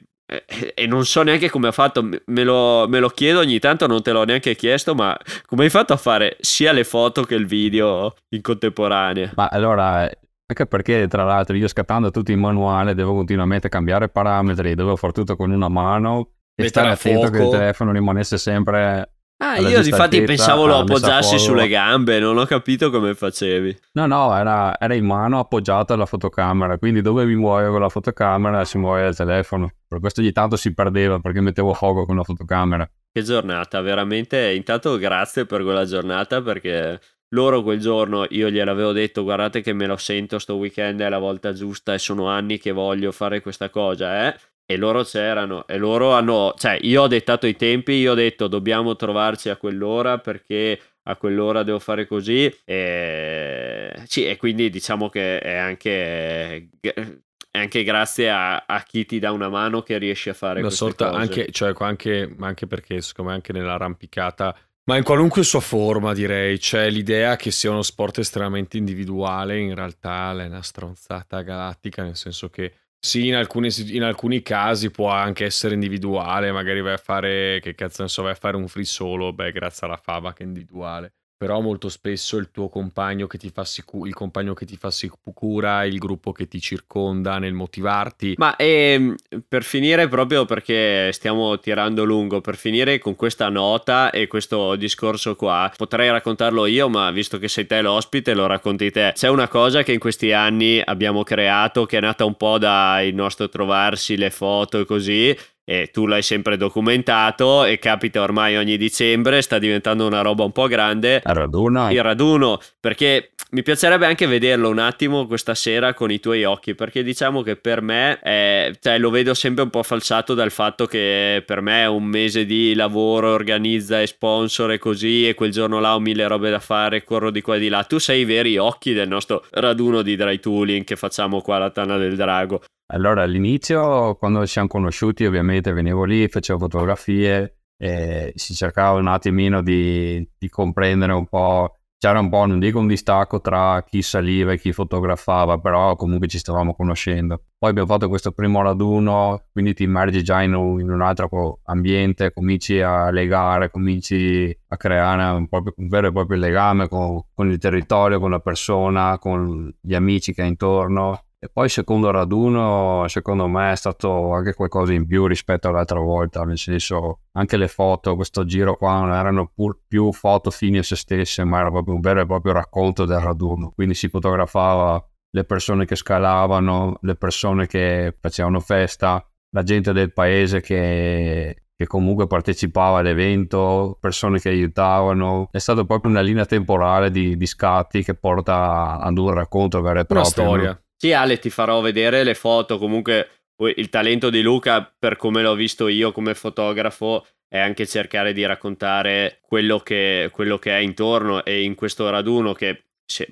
e non so neanche come ha fatto, me lo, me lo, chiedo ogni tanto, non te l'ho neanche chiesto, ma come hai fatto a fare sia le foto che il video in contemporanea? Ma allora, anche perché tra l'altro io scattando tutto in manuale devo continuamente cambiare parametri, devo fare tutto con una mano e stare attento che il telefono rimanesse sempre Ah, io infatti pensavo lo appoggiassi sulle gambe, non ho capito come facevi. No, no, era, era in mano appoggiata alla fotocamera, quindi dove mi muovo con la fotocamera si muove il telefono. Per questo ogni tanto si perdeva perché mettevo fuoco con la fotocamera. Che giornata, veramente. Intanto grazie per quella giornata perché loro quel giorno io gliel'avevo detto guardate che me lo sento sto weekend è la volta giusta e sono anni che voglio fare questa cosa, eh e loro c'erano e loro hanno, cioè io ho dettato i tempi, io ho detto dobbiamo trovarci a quell'ora perché a quell'ora devo fare così e, sì, e quindi diciamo che è anche, è anche grazie a, a, chi ti dà una mano che riesci a fare una sorta cose. anche, cioè, anche, anche perché secondo me anche nell'arrampicata ma in qualunque sua forma direi c'è l'idea che sia uno sport estremamente individuale in realtà è una stronzata galattica nel senso che sì, in alcuni, in alcuni, casi può anche essere individuale, magari vai a fare, che cazzo ne so, vai a fare un free solo, beh, grazie alla fava che è individuale però molto spesso il tuo compagno che ti fa sicura, il compagno che ti fa sicura, il gruppo che ti circonda nel motivarti. Ma ehm, per finire, proprio perché stiamo tirando lungo, per finire con questa nota e questo discorso qua, potrei raccontarlo io, ma visto che sei te l'ospite, lo racconti te. C'è una cosa che in questi anni abbiamo creato, che è nata un po' dal nostro trovarsi le foto e così, e tu l'hai sempre documentato e capita ormai ogni dicembre, sta diventando una roba un po' grande. Il raduno. Il raduno, perché mi piacerebbe anche vederlo un attimo questa sera con i tuoi occhi, perché diciamo che per me, è, cioè, lo vedo sempre un po' falsato dal fatto che per me è un mese di lavoro, organizza e sponsor e così, e quel giorno là ho mille robe da fare, corro di qua e di là. Tu sei i veri occhi del nostro raduno di dry tooling che facciamo qua alla Tana del Drago. Allora all'inizio, quando ci siamo conosciuti, ovviamente venivo lì, facevo fotografie, e si cercava un attimino di, di comprendere un po' c'era un po', non dico un distacco tra chi saliva e chi fotografava, però comunque ci stavamo conoscendo. Poi abbiamo fatto questo primo raduno, quindi ti immergi già in un, in un altro ambiente, cominci a legare, cominci a creare un, proprio, un vero e proprio legame con, con il territorio, con la persona, con gli amici che hai intorno e poi il secondo raduno, secondo me, è stato anche qualcosa in più rispetto all'altra volta, nel senso anche le foto, questo giro qua non erano pur più foto fini a se stesse, ma era proprio un vero e proprio racconto del raduno. Quindi si fotografava le persone che scalavano, le persone che facevano festa, la gente del paese che, che comunque partecipava all'evento, persone che aiutavano. È stata proprio una linea temporale di, di scatti che porta ad un racconto vero e proprio. Una storia. Sì, Ale, ti farò vedere le foto. Comunque, il talento di Luca, per come l'ho visto io come fotografo, è anche cercare di raccontare quello che, quello che è intorno. E in questo raduno, che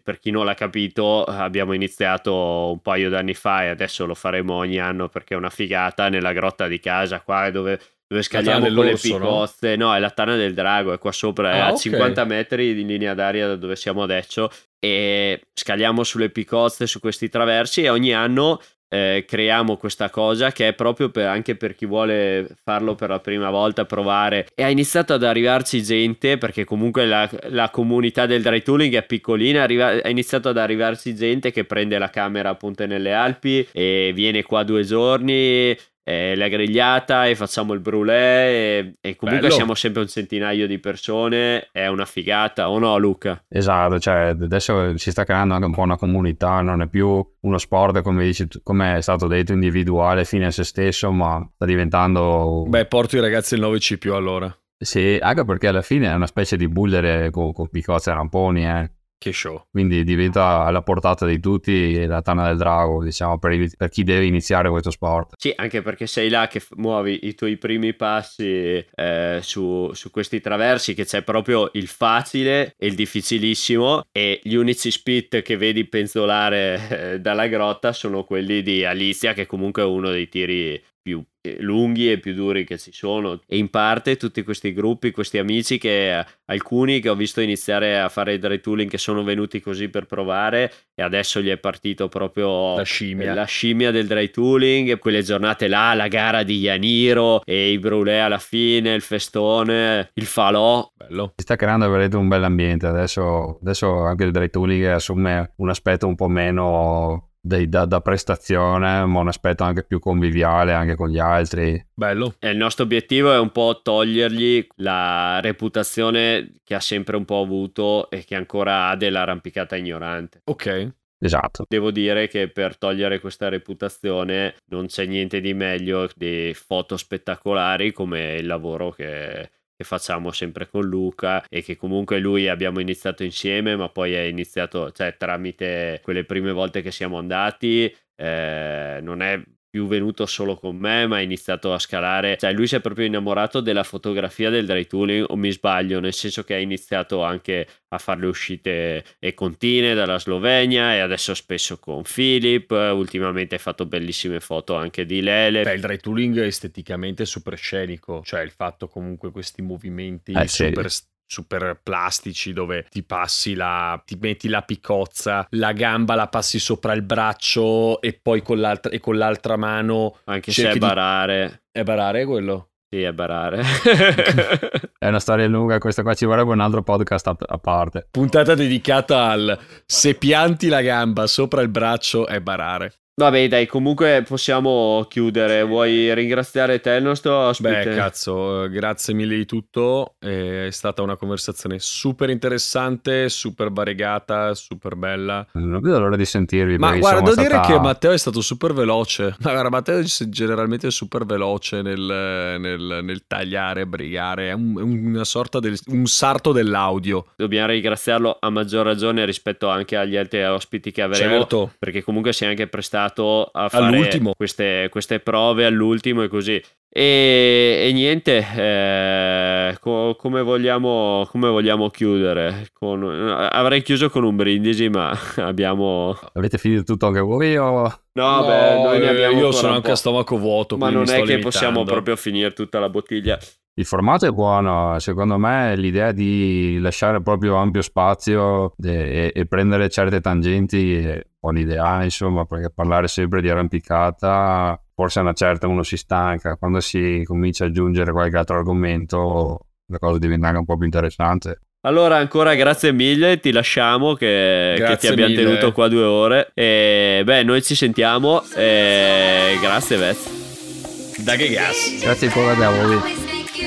per chi non l'ha capito, abbiamo iniziato un paio d'anni fa e adesso lo faremo ogni anno perché è una figata nella grotta di casa qua dove dove scaliamo con le picozze. No? no? è la Tana del Drago, è qua sopra, ah, è a okay. 50 metri di linea d'aria da dove siamo adesso. E scaliamo sulle picozze, su questi traversi e ogni anno eh, creiamo questa cosa che è proprio per, anche per chi vuole farlo per la prima volta, provare. E ha iniziato ad arrivarci gente, perché comunque la, la comunità del dry tooling è piccolina, arriva, è iniziato ad arrivarci gente che prende la camera appunto nelle Alpi e viene qua due giorni, eh, la grigliata e facciamo il brulè e, e comunque Bello. siamo sempre un centinaio di persone, è una figata o no Luca? Esatto, cioè adesso si sta creando anche un po' una comunità, non è più uno sport come, dici, come è stato detto individuale fine a se stesso, ma sta diventando... Beh, porto i ragazzi il 9C più allora. Sì, anche perché alla fine è una specie di bullere con, con picozze e ramponi, eh. Che show. Quindi diventa alla portata di tutti la tana del drago, diciamo, per, per, chi deve iniziare questo sport. Sì, anche perché sei là che muovi i tuoi primi passi eh, su, su, questi traversi, che c'è proprio il facile e il difficilissimo, e gli unici spit che vedi penzolare eh, dalla grotta sono quelli di Alicia, che comunque è uno dei tiri più eh, lunghi e più duri che ci sono e in parte tutti questi gruppi, questi amici che alcuni che ho visto iniziare a fare il dry tooling che sono venuti così per provare e adesso gli è partito proprio la scimmia, la scimmia del dry tooling, quelle giornate là, la gara di Yaniro e i brulè alla fine, il festone, il falò. Bello. Si sta creando vedete un bel ambiente, adesso, adesso anche il dry tooling assume un aspetto un po' meno dei, da, da, prestazione, ma un aspetto anche più conviviale anche con gli altri. Bello. E il nostro obiettivo è un po' togliergli la reputazione che ha sempre un po' avuto e che ancora ha dell'arrampicata ignorante. Ok. Esatto. Devo dire che per togliere questa reputazione non c'è niente di meglio di foto spettacolari come il lavoro che che facciamo sempre con Luca e che comunque lui abbiamo iniziato insieme ma poi è iniziato cioè tramite quelle prime volte che siamo andati eh, non è più venuto solo con me, ma ha iniziato a scalare. Cioè, lui si è proprio innamorato della fotografia del dry tooling, o mi sbaglio, nel senso che ha iniziato anche a fare le uscite e continue dalla Slovenia e adesso spesso con Philip. Ultimamente ha fatto bellissime foto anche di Lele. Beh, il dry tooling esteticamente super scenico, cioè il fatto comunque questi movimenti eh, super sì super plastici dove ti passi la ti metti la picozza la gamba la passi sopra il braccio e poi con l'altra, e con l'altra mano anche se è barare di... è barare quello sì, è barare. è una storia lunga, questa qua ci vorrebbe un altro podcast a, a, parte. Puntata dedicata al se pianti la gamba sopra il braccio è barare. Vabbè, dai, comunque possiamo chiudere. Vuoi ringraziare te, il nostro ospite? Beh, cazzo, grazie mille di tutto. È stata una conversazione super interessante, super variegata, super bella. Non vedo l'ora di sentirvi. Ma guarda, devo stata... dire che Matteo è stato super veloce. Ma guarda, Matteo è generalmente super veloce nel, nel, nel tagliare, brigare. È un, una sorta del un sarto dell'audio. Dobbiamo ringraziarlo a maggior ragione rispetto anche agli altri ospiti che avremo. Certo. Perché comunque si è anche prestato portato a fare queste, queste, prove all'ultimo e così. E, e niente, eh, co- come, vogliamo, come, vogliamo, chiudere? Con, avrei chiuso con un brindisi, ma abbiamo. Avete finito tutto anche voi? O... No, no beh, noi ne abbiamo io sono anche a stomaco vuoto. Ma non è che limitando. possiamo proprio finire tutta la bottiglia. Il formato è buono, secondo me l'idea di lasciare proprio ampio spazio e, e prendere certe tangenti è buona insomma, perché parlare sempre di arrampicata, forse a una certa uno si stanca, quando si comincia a aggiungere qualche altro argomento la cosa diventa anche un po' più interessante. Allora ancora grazie mille, ti lasciamo che, che ti abbiamo mille. tenuto qua due ore e beh noi ci sentiamo e grazie Vez. Da che gas. Grazie ancora a voi.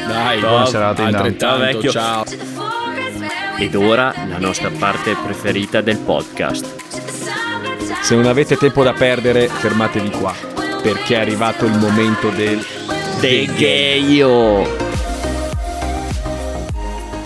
Dai, buona serata ciao vecchio. Ciao. Ed ora la nostra parte preferita del podcast. Se non avete tempo da perdere, fermatevi qua, perché è arrivato il momento del Degheio.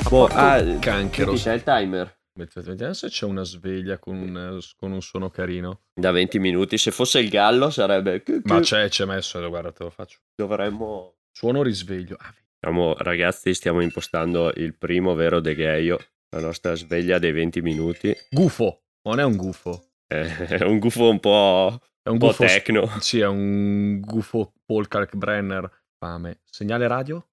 Boh, ah, canchero. C'è il timer. Vediamo se c'è una sveglia con un, con un, suono carino. Da 20 minuti, se fosse il gallo sarebbe... Ma c'è, c'è messo, guarda, te lo faccio. Dovremmo... Suono risveglio. Ah, Stiamo, ragazzi, stiamo impostando il primo vero degheio, la nostra sveglia dei 20 minuti. Gufo, non è un gufo. È un gufo un po', è un, un gufo, po' tecno. Sì, è un gufo Paul Kalkbrenner. Fame. Segnale radio?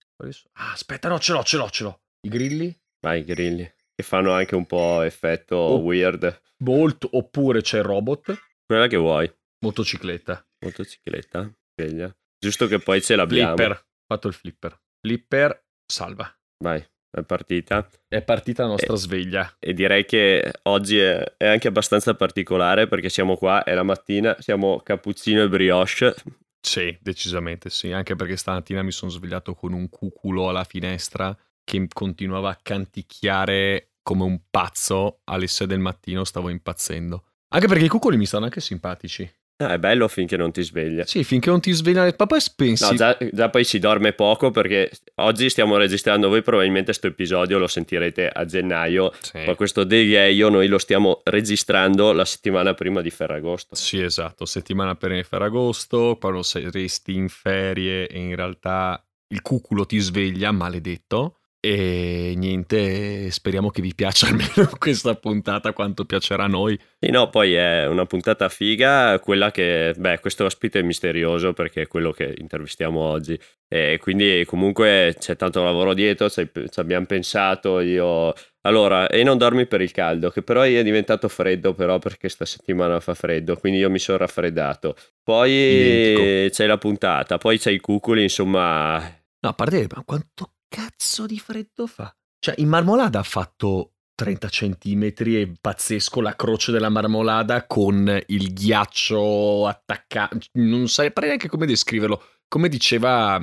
Ah, aspetta, no, ce l'ho, ce l'ho, ce l'ho. I grilli? Vai, i grilli. Che fanno anche un po' effetto oh, weird. Bolt oppure c'è il robot. Quella che vuoi. Motocicletta. Motocicletta, sveglia. Giusto che poi ce l'abbiamo. Flipper. Fatto il flipper. Flipper, salva. Vai, è partita. È partita la nostra e, sveglia. E direi che oggi è, è, anche abbastanza particolare perché siamo qua, è la mattina, siamo cappuccino e brioche. Sì, decisamente sì, anche perché stamattina mi sono svegliato con un cuculo alla finestra che continuava a canticchiare come un pazzo alle 6 del mattino, stavo impazzendo. Anche perché i cucoli mi stanno anche simpatici. No, è bello finché non ti sveglia. Sì, finché non ti sveglia. Ma poi pensi... No, già, già, poi si dorme poco perché oggi stiamo registrando, voi probabilmente questo episodio lo sentirete a gennaio, sì. ma questo Day io noi lo stiamo registrando la settimana prima di Ferragosto. Sì, esatto, settimana prima di Ferragosto, quando resti in ferie e in realtà il cuculo ti sveglia, maledetto. E niente, speriamo che vi piaccia almeno questa puntata quanto piacerà a noi. Sì, no, poi è una puntata figa, quella che, beh, questo ospite è misterioso perché è quello che intervistiamo oggi. E quindi comunque c'è tanto lavoro dietro, ci abbiamo pensato, io... Allora, e non dormi per il caldo, che però è diventato freddo però perché sta settimana fa freddo, quindi io mi sono raffreddato. Poi Identico. c'è la puntata, poi c'è i cuculi, insomma... No, a parte, ma quanto cazzo di freddo fa? Cioè, in marmolada ha fatto 30 centimetri è pazzesco la croce della marmolada con il ghiaccio attaccato. Non saprei neanche come descriverlo. Come diceva,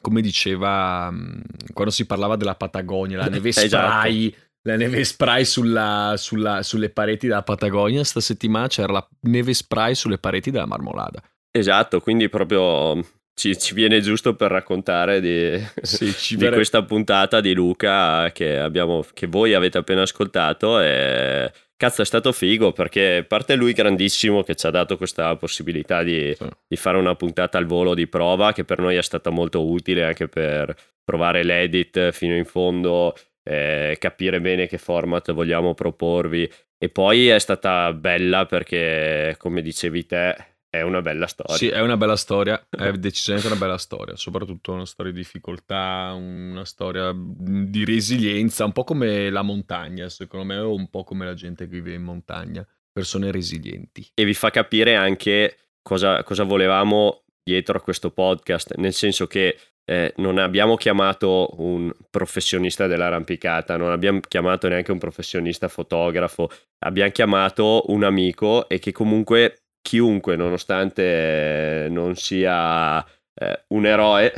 come diceva mm, quando si parlava della Patagonia, la neve esatto. spray. Esatto. La neve spray sulla, sulla, sulle pareti della Patagonia. Sta settimana c'era la neve spray sulle pareti della marmolada. Esatto, quindi proprio ci, ci, viene giusto per raccontare di, sì, di questa puntata di Luca che, abbiamo, che voi avete appena ascoltato e cazzo è stato figo perché a parte lui grandissimo che ci ha dato questa possibilità di, sì. di, fare una puntata al volo di prova che per noi è stata molto utile anche per provare l'edit fino in fondo eh, capire bene che format vogliamo proporvi e poi è stata bella perché come dicevi te è una bella storia. Sì, è una bella storia, è decisamente una bella storia, soprattutto una storia di difficoltà, una storia di resilienza, un po' come la montagna, secondo me, o un po' come la gente che vive in montagna, persone resilienti. E vi fa capire anche cosa, cosa volevamo dietro a questo podcast, nel senso che eh, non abbiamo chiamato un professionista dell'arrampicata, non abbiamo chiamato neanche un professionista fotografo, abbiamo chiamato un amico e che comunque chiunque, nonostante non sia eh, un eroe,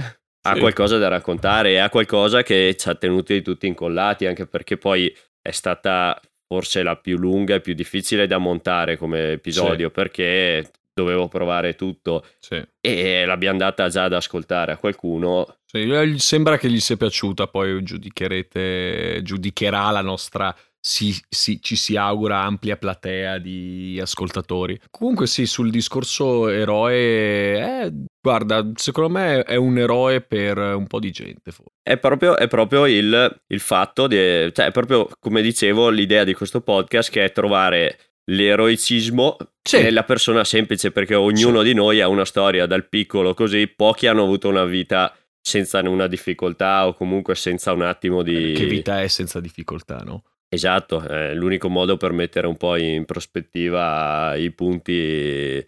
ha qualcosa da raccontare e ha qualcosa che ci ha tenuti tutti incollati, anche perché poi è stata forse la più lunga e più difficile da montare come episodio, sì. perché dovevo provare tutto sì. e l'abbiamo andata già ad ascoltare a qualcuno. Sì, sembra che gli sia piaciuta, poi giudicherete, giudicherà la nostra si, si, ci si augura ampia platea di ascoltatori. Comunque sì, sul discorso eroe, eh, guarda, secondo me è un eroe per un po' di gente. Forse. È proprio, è proprio il, il, fatto, di, cioè è proprio come dicevo l'idea di questo podcast che è trovare l'eroicismo sì. nella persona semplice perché ognuno sì. di noi ha una storia dal piccolo così, pochi hanno avuto una vita senza una difficoltà o comunque senza un attimo di... Che vita è senza difficoltà, no? Esatto, è l'unico modo per mettere un po' in prospettiva i punti, eh,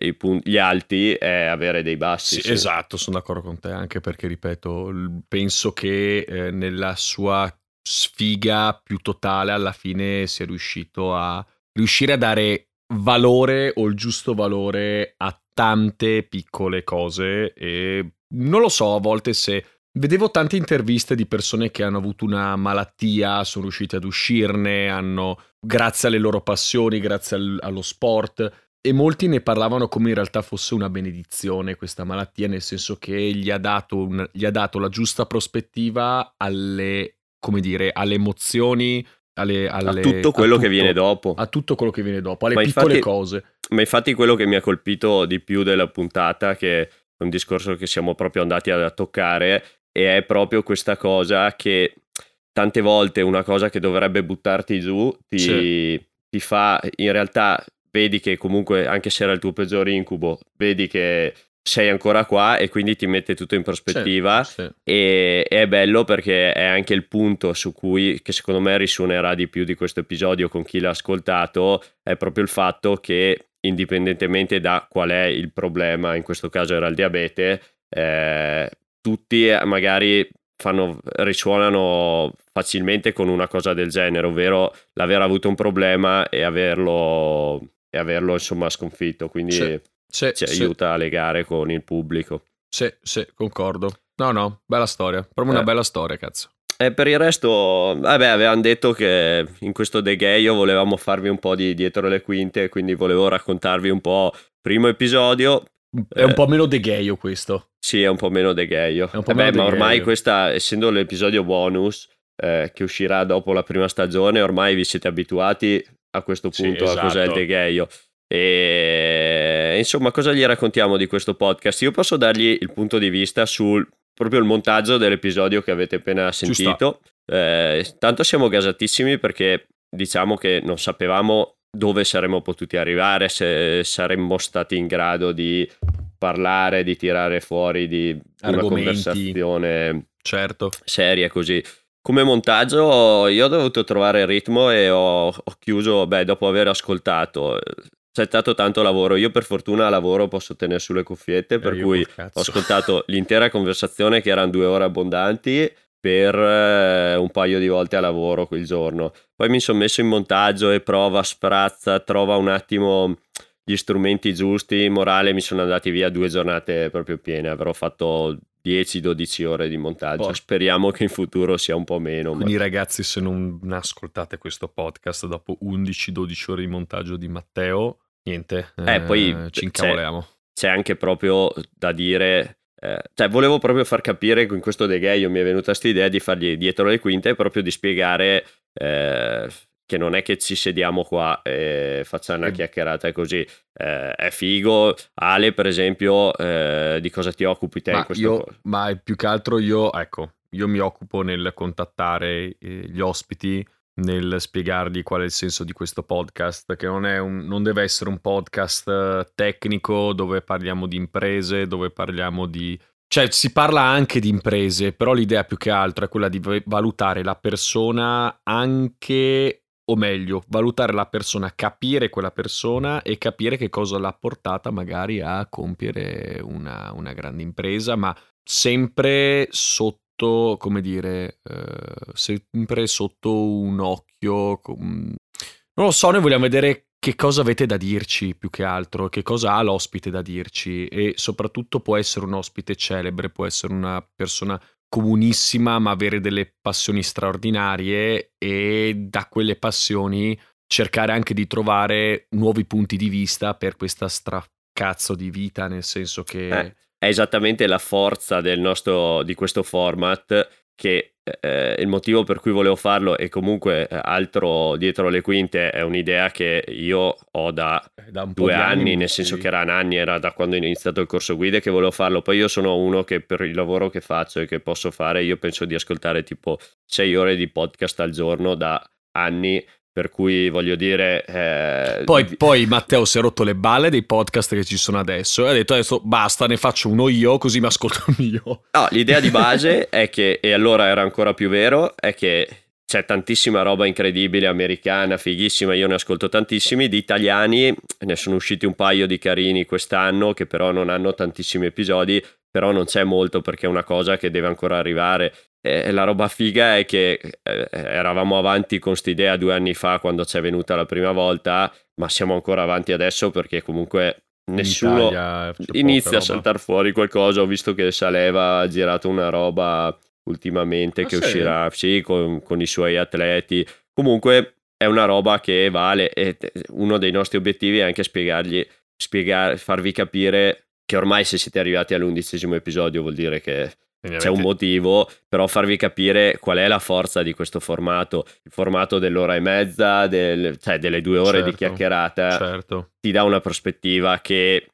i punti gli alti è avere dei bassi. Sì, sì. Esatto, sono d'accordo con te, anche perché, ripeto, penso che eh, nella sua sfiga più totale alla fine sia riuscito a riuscire a dare valore o il giusto valore a tante piccole cose e non lo so a volte se vedevo tante interviste di persone che hanno avuto una malattia, sono riuscite ad uscirne, hanno grazie alle loro passioni, grazie al, allo sport e molti ne parlavano come in realtà fosse una benedizione questa malattia, nel senso che gli ha dato, un, gli ha dato la giusta prospettiva alle, come dire, alle emozioni, alle, alle, a tutto quello a tutto, che viene dopo. A tutto quello che viene dopo, alle ma piccole infatti, cose. Ma infatti quello che mi ha colpito di più della puntata, che è un discorso che siamo proprio andati a toccare, e è proprio questa cosa che tante volte una cosa che dovrebbe buttarti giù ti, sì. ti fa, in realtà vedi che comunque anche se era il tuo peggiore incubo, vedi che sei ancora qua e quindi ti mette tutto in prospettiva sì, sì. E, e, è bello perché è anche il punto su cui che secondo me risuonerà di più di questo episodio con chi l'ha ascoltato è proprio il fatto che indipendentemente da qual è il problema in questo caso era il diabete eh, tutti magari fanno, risuonano facilmente con una cosa del genere ovvero l'aver avuto un problema e averlo, e averlo insomma sconfitto quindi sì sì, ci aiuta a legare con il pubblico. Sì, sì, concordo. No, no, bella storia. Proprio una eh. bella storia, cazzo. E per il resto, vabbè, avevamo detto che in questo The Gayo volevamo farvi un po' di dietro le quinte, quindi volevo raccontarvi un po' primo episodio. È un po' meno Gayo questo. Sì, è un po' meno The Gayo. Vabbè, ma ormai questa, essendo l'episodio bonus eh, che uscirà dopo la prima stagione, ormai vi siete abituati a questo punto sì, esatto. a cos'è il The Gayo. E insomma, cosa gli raccontiamo di questo podcast? Io posso dargli il punto di vista sul proprio il montaggio dell'episodio che avete appena sentito. Eh, tanto siamo gasatissimi perché diciamo che non sapevamo dove saremmo potuti arrivare, se saremmo stati in grado di parlare, di tirare fuori di una conversazione certo. seria così. Come montaggio io ho dovuto trovare il ritmo e ho, ho chiuso, beh, dopo aver ascoltato c'è stato tanto lavoro. Io per fortuna lavoro posso tenere sulle cuffiette, per eh, cui ho ascoltato l'intera conversazione che erano due ore abbondanti per eh, un paio di volte a lavoro quel giorno. Poi mi sono messo in montaggio e prova, sprazza, trova un attimo gli strumenti giusti, morale, mi sono andati via due giornate proprio piene, avrò fatto 10-12 ore di montaggio. Poi. Speriamo che in futuro sia un po' meno. Quindi ma... ragazzi, se non ascoltate questo podcast dopo 11-12 ore di montaggio di Matteo, niente, eh, poi ci incavoliamo. C'è, c'è, anche proprio da dire, eh, cioè volevo proprio far capire che in questo The Gay mi è venuta questa idea di fargli dietro le quinte e proprio di spiegare eh, che non è che ci sediamo qua e facciamo una chiacchierata così, eh, è figo. Ale, per esempio, eh, di cosa ti occupi te ma in questo io, Ma più che altro io, ecco, io mi occupo nel contattare eh, gli ospiti nel spiegargli qual è il senso di questo podcast, che non, un, non, deve essere un podcast eh, tecnico dove parliamo di imprese, dove parliamo di... Cioè si parla anche di imprese, però l'idea più che altro è quella di valutare la persona anche, o meglio, valutare la persona, capire quella persona e capire che cosa l'ha portata magari a compiere una, una grande impresa, ma sempre sotto sotto, come dire, eh, sempre sotto un occhio. Com... Non lo so, noi vogliamo vedere che cosa avete da dirci più che altro, che cosa ha l'ospite da dirci e soprattutto può essere un ospite celebre, può essere una persona comunissima ma avere delle passioni straordinarie e da quelle passioni cercare anche di trovare nuovi punti di vista per questa stracazzo di vita, nel senso che... Eh è esattamente la forza del nostro, di questo format che eh, il motivo per cui volevo farlo e comunque eh, altro dietro le quinte è un'idea che io ho da, da due anni, anni, nel senso sì. che era anni, era da quando ho iniziato il corso guide che volevo farlo, poi io sono uno che per il lavoro che faccio e che posso fare io penso di ascoltare tipo sei ore di podcast al giorno da anni per cui voglio dire... Eh... Poi, poi, Matteo si è rotto le balle dei podcast che ci sono adesso e ha detto adesso basta, ne faccio uno io così mi ascolto io. No, l'idea di base è che, e allora era ancora più vero, è che c'è tantissima roba incredibile americana, fighissima, io ne ascolto tantissimi, di italiani ne sono usciti un paio di carini quest'anno che però non hanno tantissimi episodi, però non c'è molto perché è una cosa che deve ancora arrivare e la roba figa è che eh, eravamo avanti con quest'idea due anni fa quando ci è venuta la prima volta, ma siamo ancora avanti adesso perché comunque nessuno inizia a saltare fuori qualcosa. Ho visto che Saleva ha girato una roba ultimamente ah, che sì? uscirà sì, con, con, i suoi atleti. Comunque è una roba che vale e uno dei nostri obiettivi è anche spiegargli, spiegare, farvi capire che ormai se siete arrivati all'undicesimo episodio vuol dire che c'è un motivo, però farvi capire qual è la forza di questo formato. Il formato dell'ora e mezza, del, cioè delle due ore certo, di chiacchierata, certo. ti dà una prospettiva che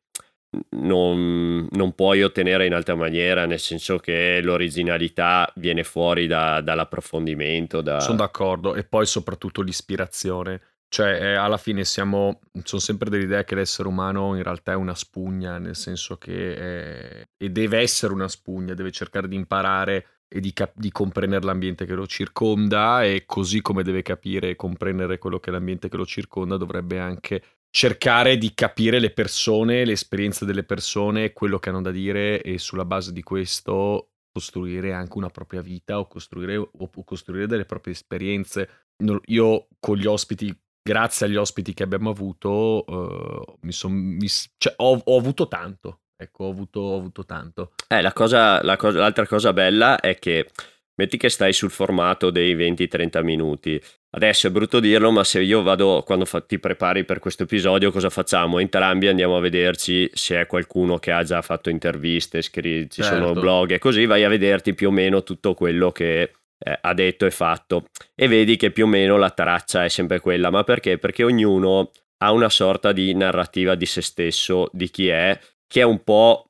non, non, puoi ottenere in altra maniera, nel senso che l'originalità viene fuori da, dall'approfondimento. Da... Sono d'accordo, e poi soprattutto l'ispirazione. Cioè, eh, alla fine siamo, sono sempre dell'idea che l'essere umano in realtà è una spugna, nel senso che è, e deve essere una spugna, deve cercare di imparare e di, cap- di, comprendere l'ambiente che lo circonda e così come deve capire e comprendere quello che è l'ambiente che lo circonda, dovrebbe anche cercare di capire le persone, le esperienze delle persone, quello che hanno da dire e sulla base di questo costruire anche una propria vita o costruire, o costruire delle proprie esperienze. Io con gli ospiti grazie agli ospiti che abbiamo avuto, uh, mi son, mi, cioè, ho, ho, avuto tanto. Ecco, ho avuto, ho avuto tanto. Eh, la cosa, la cosa, l'altra cosa bella è che metti che stai sul formato dei 20-30 minuti. Adesso è brutto dirlo, ma se io vado quando fa, ti prepari per questo episodio, cosa facciamo? Entrambi andiamo a vederci se è qualcuno che ha già fatto interviste, scri- ci certo. sono blog e così, vai a vederti più o meno tutto quello che eh, ha detto e fatto e vedi che più o meno la traccia è sempre quella, ma perché? Perché ognuno ha una sorta di narrativa di se stesso, di chi è, che è un po'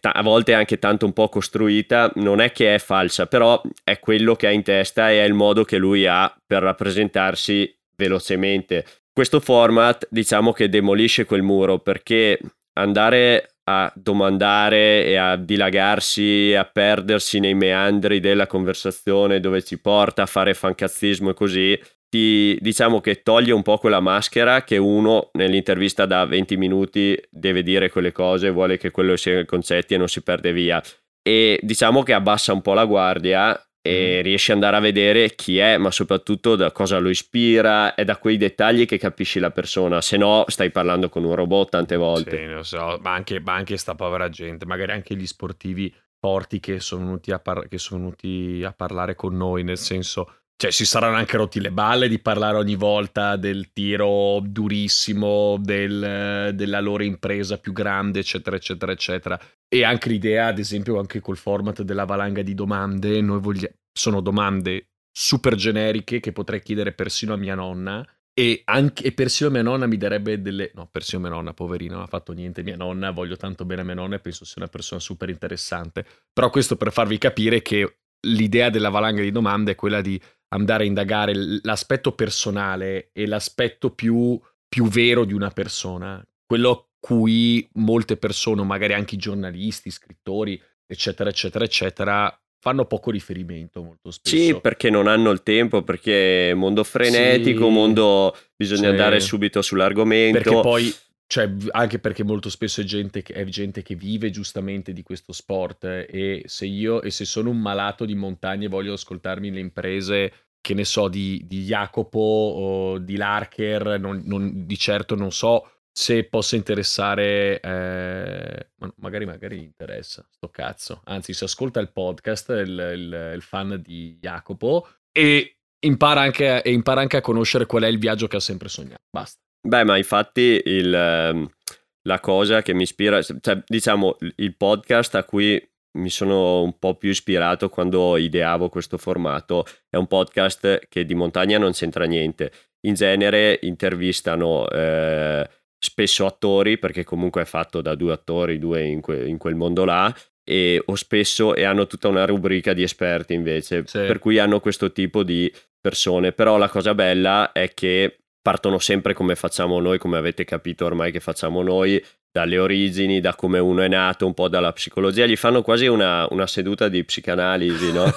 a volte anche tanto un po' costruita, non è che è falsa, però è quello che ha in testa e è il modo che lui ha per rappresentarsi velocemente. Questo format diciamo che demolisce quel muro perché andare a domandare e a dilagarsi, a perdersi nei meandri della conversazione dove ci porta a fare fancazzismo e così, ti, diciamo che toglie un po' quella maschera che uno nell'intervista da 20 minuti deve dire quelle cose, vuole che quello sia i concetti e non si perde via. E diciamo che abbassa un po' la guardia e mm. riesci ad andare a vedere chi è, ma soprattutto da cosa lo ispira, è da quei dettagli che capisci la persona, se no stai parlando con un robot tante volte. Sì, lo so, ma anche, ma anche sta povera gente, magari anche gli sportivi forti che sono venuti a, par- che sono venuti a parlare con noi, nel senso cioè, si saranno anche rotti le balle di parlare ogni volta del tiro durissimo, del, della loro impresa più grande, eccetera, eccetera, eccetera. E anche l'idea, ad esempio, anche col format della valanga di domande, noi vogliamo... sono domande super generiche che potrei chiedere persino a mia nonna. E, anche, e persino mia nonna mi darebbe delle... No, persino mia nonna, poverina, non ha fatto niente mia nonna, voglio tanto bene a mia nonna e penso sia una persona super interessante. Però questo per farvi capire che l'idea della valanga di domande è quella di andare a indagare l'aspetto personale e l'aspetto più, più vero di una persona, quello a cui molte persone, magari anche i giornalisti, scrittori, eccetera, eccetera, eccetera, fanno poco riferimento molto spesso. Sì, perché non hanno il tempo, perché è mondo frenetico, sì, mondo bisogna sì. andare subito sull'argomento. Perché poi cioè, anche perché molto spesso è gente, che, è gente che vive giustamente di questo sport eh, e se io e se sono un malato di montagna e voglio ascoltarmi le imprese che ne so, di, di Jacopo o di Larker, non, non, di certo non so se possa interessare, eh, magari, magari interessa, sto cazzo. Anzi, si ascolta il podcast, il, il, il fan di Jacopo e impara, anche, e impara anche a conoscere qual è il viaggio che ha sempre sognato. Basta. Beh, ma infatti il, ehm, la cosa che mi ispira, cioè, diciamo, il podcast a cui mi sono un po' più ispirato quando ideavo questo formato. È un podcast che di montagna non c'entra niente. In genere intervistano eh, spesso attori, perché comunque è fatto da due attori, due in, que- in quel mondo là, e, o spesso e hanno tutta una rubrica di esperti invece, Sì. per cui hanno questo tipo di persone. Però la cosa bella è che partono sempre come facciamo noi, come avete capito ormai che facciamo noi, dalle origini, da come uno è nato, un po' dalla psicologia, gli fanno quasi una, una seduta di psicanalisi, no?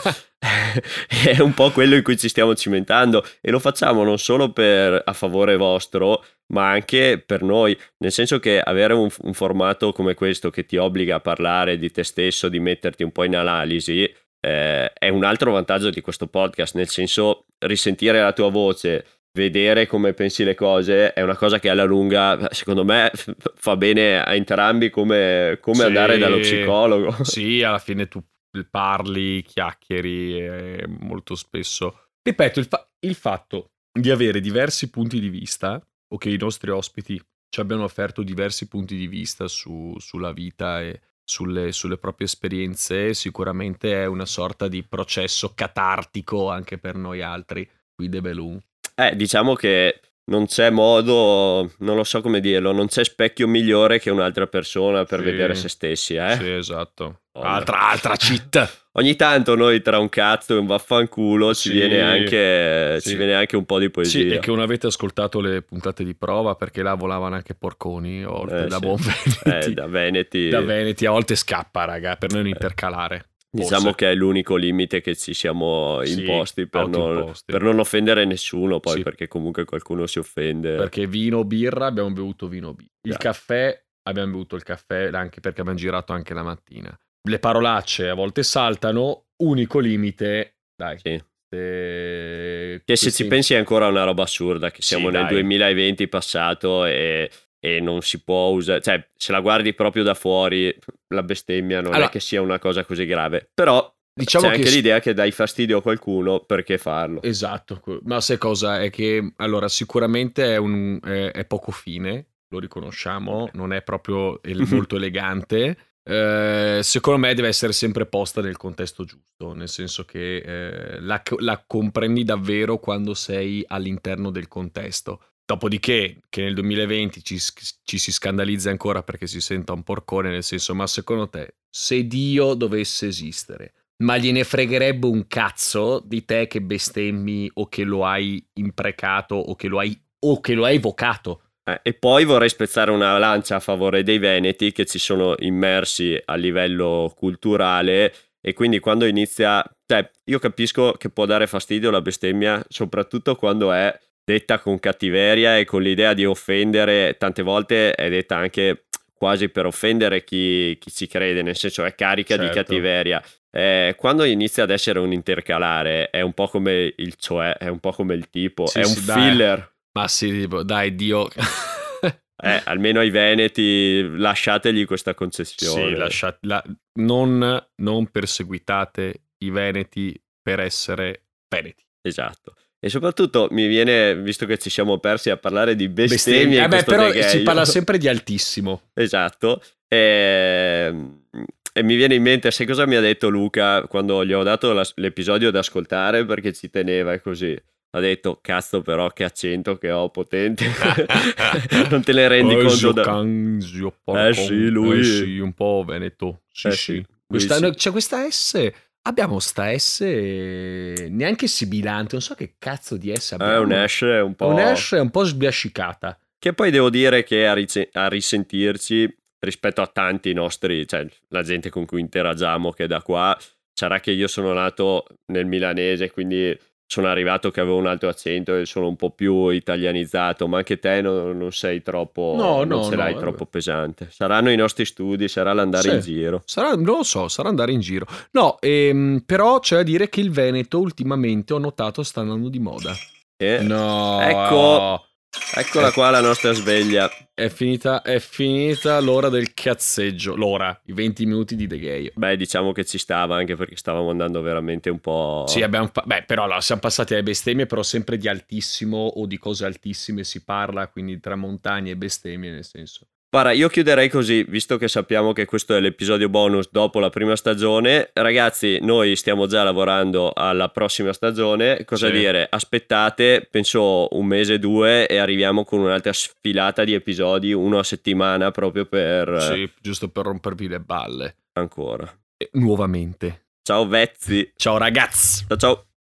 è un po' quello in cui ci stiamo cimentando e lo facciamo non solo per, a favore vostro, ma anche per noi, nel senso che avere un, un formato come questo che ti obbliga a parlare di te stesso, di metterti un po' in analisi, eh, è un altro vantaggio di questo podcast, nel senso risentire la tua voce, vedere come pensi le cose è una cosa che alla lunga, secondo me, fa bene a entrambi come, come Sì. andare dallo psicologo. Sì, alla fine tu parli, chiacchieri eh, molto spesso. Ripeto, il, fa- il fatto di avere diversi punti di vista o che i nostri ospiti ci abbiano offerto diversi punti di vista su- sulla vita e sulle, sulle proprie esperienze sicuramente è una sorta di processo catartico anche per noi altri qui de Belun. Eh, diciamo che non c'è modo, non lo so come dirlo, non c'è specchio migliore che un'altra persona per Sì. vedere se stessi, eh? Sì, esatto. Oh, Altra, altra cheat. Ogni tanto noi tra un cazzo e un vaffanculo ci, Sì. viene anche, Sì. ci viene anche un po' di Sì, poesia. e che non avete ascoltato le puntate di prova perché là volavano anche porconi o Eh, da sì. buon Veneti. Eh, da Veneti, da Veneti a volte scappa, raga, per non intercalare. Diciamo forse. che è l'unico limite che ci siamo Sì, imposti per, non, per non offendere nessuno, poi Sì. perché comunque qualcuno si offende. Perché vino, birra, abbiamo bevuto vino, birra. Il Dai. caffè, abbiamo bevuto il caffè anche perché abbiamo girato anche la mattina. Le parolacce a volte saltano, unico limite, dai. Sì. eh, Che se ci pensi è ancora una roba assurda, che siamo Sì, nel dai. 2020 passato e, e non si può usare, cioè se la guardi proprio da fuori la bestemmia non Allora- è che sia una cosa così grave, però Diciamo c'è che anche s- l'idea che dai fastidio a qualcuno perché farlo. Esatto, ma sai cosa? È che allora sicuramente è, un- è- è poco fine, lo riconosciamo, non è proprio molto elegante. Eh, secondo me deve essere sempre posta nel contesto giusto, nel senso che eh, la, la comprendi davvero quando sei all'interno del contesto. Dopodiché, che nel 2020 ci, ci si scandalizza ancora perché si senta un porcone, nel senso, ma secondo te, se Dio dovesse esistere, ma gliene fregherebbe un cazzo di te che bestemmi o che lo hai imprecato o che lo hai, o che lo hai evocato? Eh, e poi vorrei spezzare una lancia a favore dei veneti che ci sono immersi a livello culturale e quindi quando inizia, cioè io capisco che può dare fastidio la bestemmia, soprattutto quando è detta con cattiveria e con l'idea di offendere, tante volte è detta anche quasi per offendere chi, chi ci crede, nel senso è carica di Certo. cattiveria. Eh, quando inizia ad essere un intercalare è un po' come il cioè, è un po' come il tipo, Sì, è un sì, dai. filler. Ma sì, tipo, dai, Dio... Eh, almeno ai veneti lasciategli questa concessione. Sì, lasciate- la- non, non perseguitate i veneti per essere veneti. Esatto. E soprattutto mi viene, visto che ci siamo persi a parlare di bestemmie, Eh in beh, però degheio. si parla sempre di altissimo. Esatto. Ehm, E, mi viene in mente, sai cosa mi ha detto Luca quando gli ho dato la- l'episodio da ascoltare perché ci teneva e così. Ha detto, cazzo però che accento che ho potente. non te ne rendi conto. Da... can, zio Eh sì, lui- Eh sì, un po' veneto. Sì, Eh sì. sì, Questa- sì. C'è questa S... Abbiamo sta S neanche sibilante, non so che cazzo di S abbiamo. È un hash un È po'... un hash un po' sbiascicata. Che poi devo dire che a, rice- a risentirci rispetto a tanti nostri, cioè la gente con cui interagiamo che è da qua, sarà che io sono nato nel milanese, quindi sono arrivato che avevo un altro accento e sono un po' più italianizzato, ma anche te non, non sei troppo, No, non no, ce no, l'hai vabbè. troppo pesante. Saranno i nostri studi, sarà l'andare Sì. in giro. Sarà, non lo so, sarà andare in giro. No, ehm, però c'è da dire che il Veneto ultimamente ho notato sta andando di moda. E No, Ecco. Eccola qua la nostra sveglia. È finita, è finita l'ora del cazzeggio. L'ora, i 20 minuti di The Gay. Beh, diciamo che ci stava anche perché stavamo andando veramente un po'... Sì, abbiamo fa- beh, però allora, siamo passati alle bestemmie, però sempre di altissimo o di cose altissime si parla, quindi tra montagne e bestemmie, nel senso. Guarda, io chiuderei così, visto che sappiamo che questo è l'episodio bonus dopo la prima stagione. Ragazzi, noi stiamo già lavorando alla prossima stagione. Cosa Sì. dire? Aspettate, penso un mese, due, e arriviamo con un'altra sfilata di episodi, uno a settimana, proprio per, Sì, giusto per rompervi le balle. ancora. Eh, nuovamente. Ciao Vezzi. Ciao ragazzi. Ciao ciao.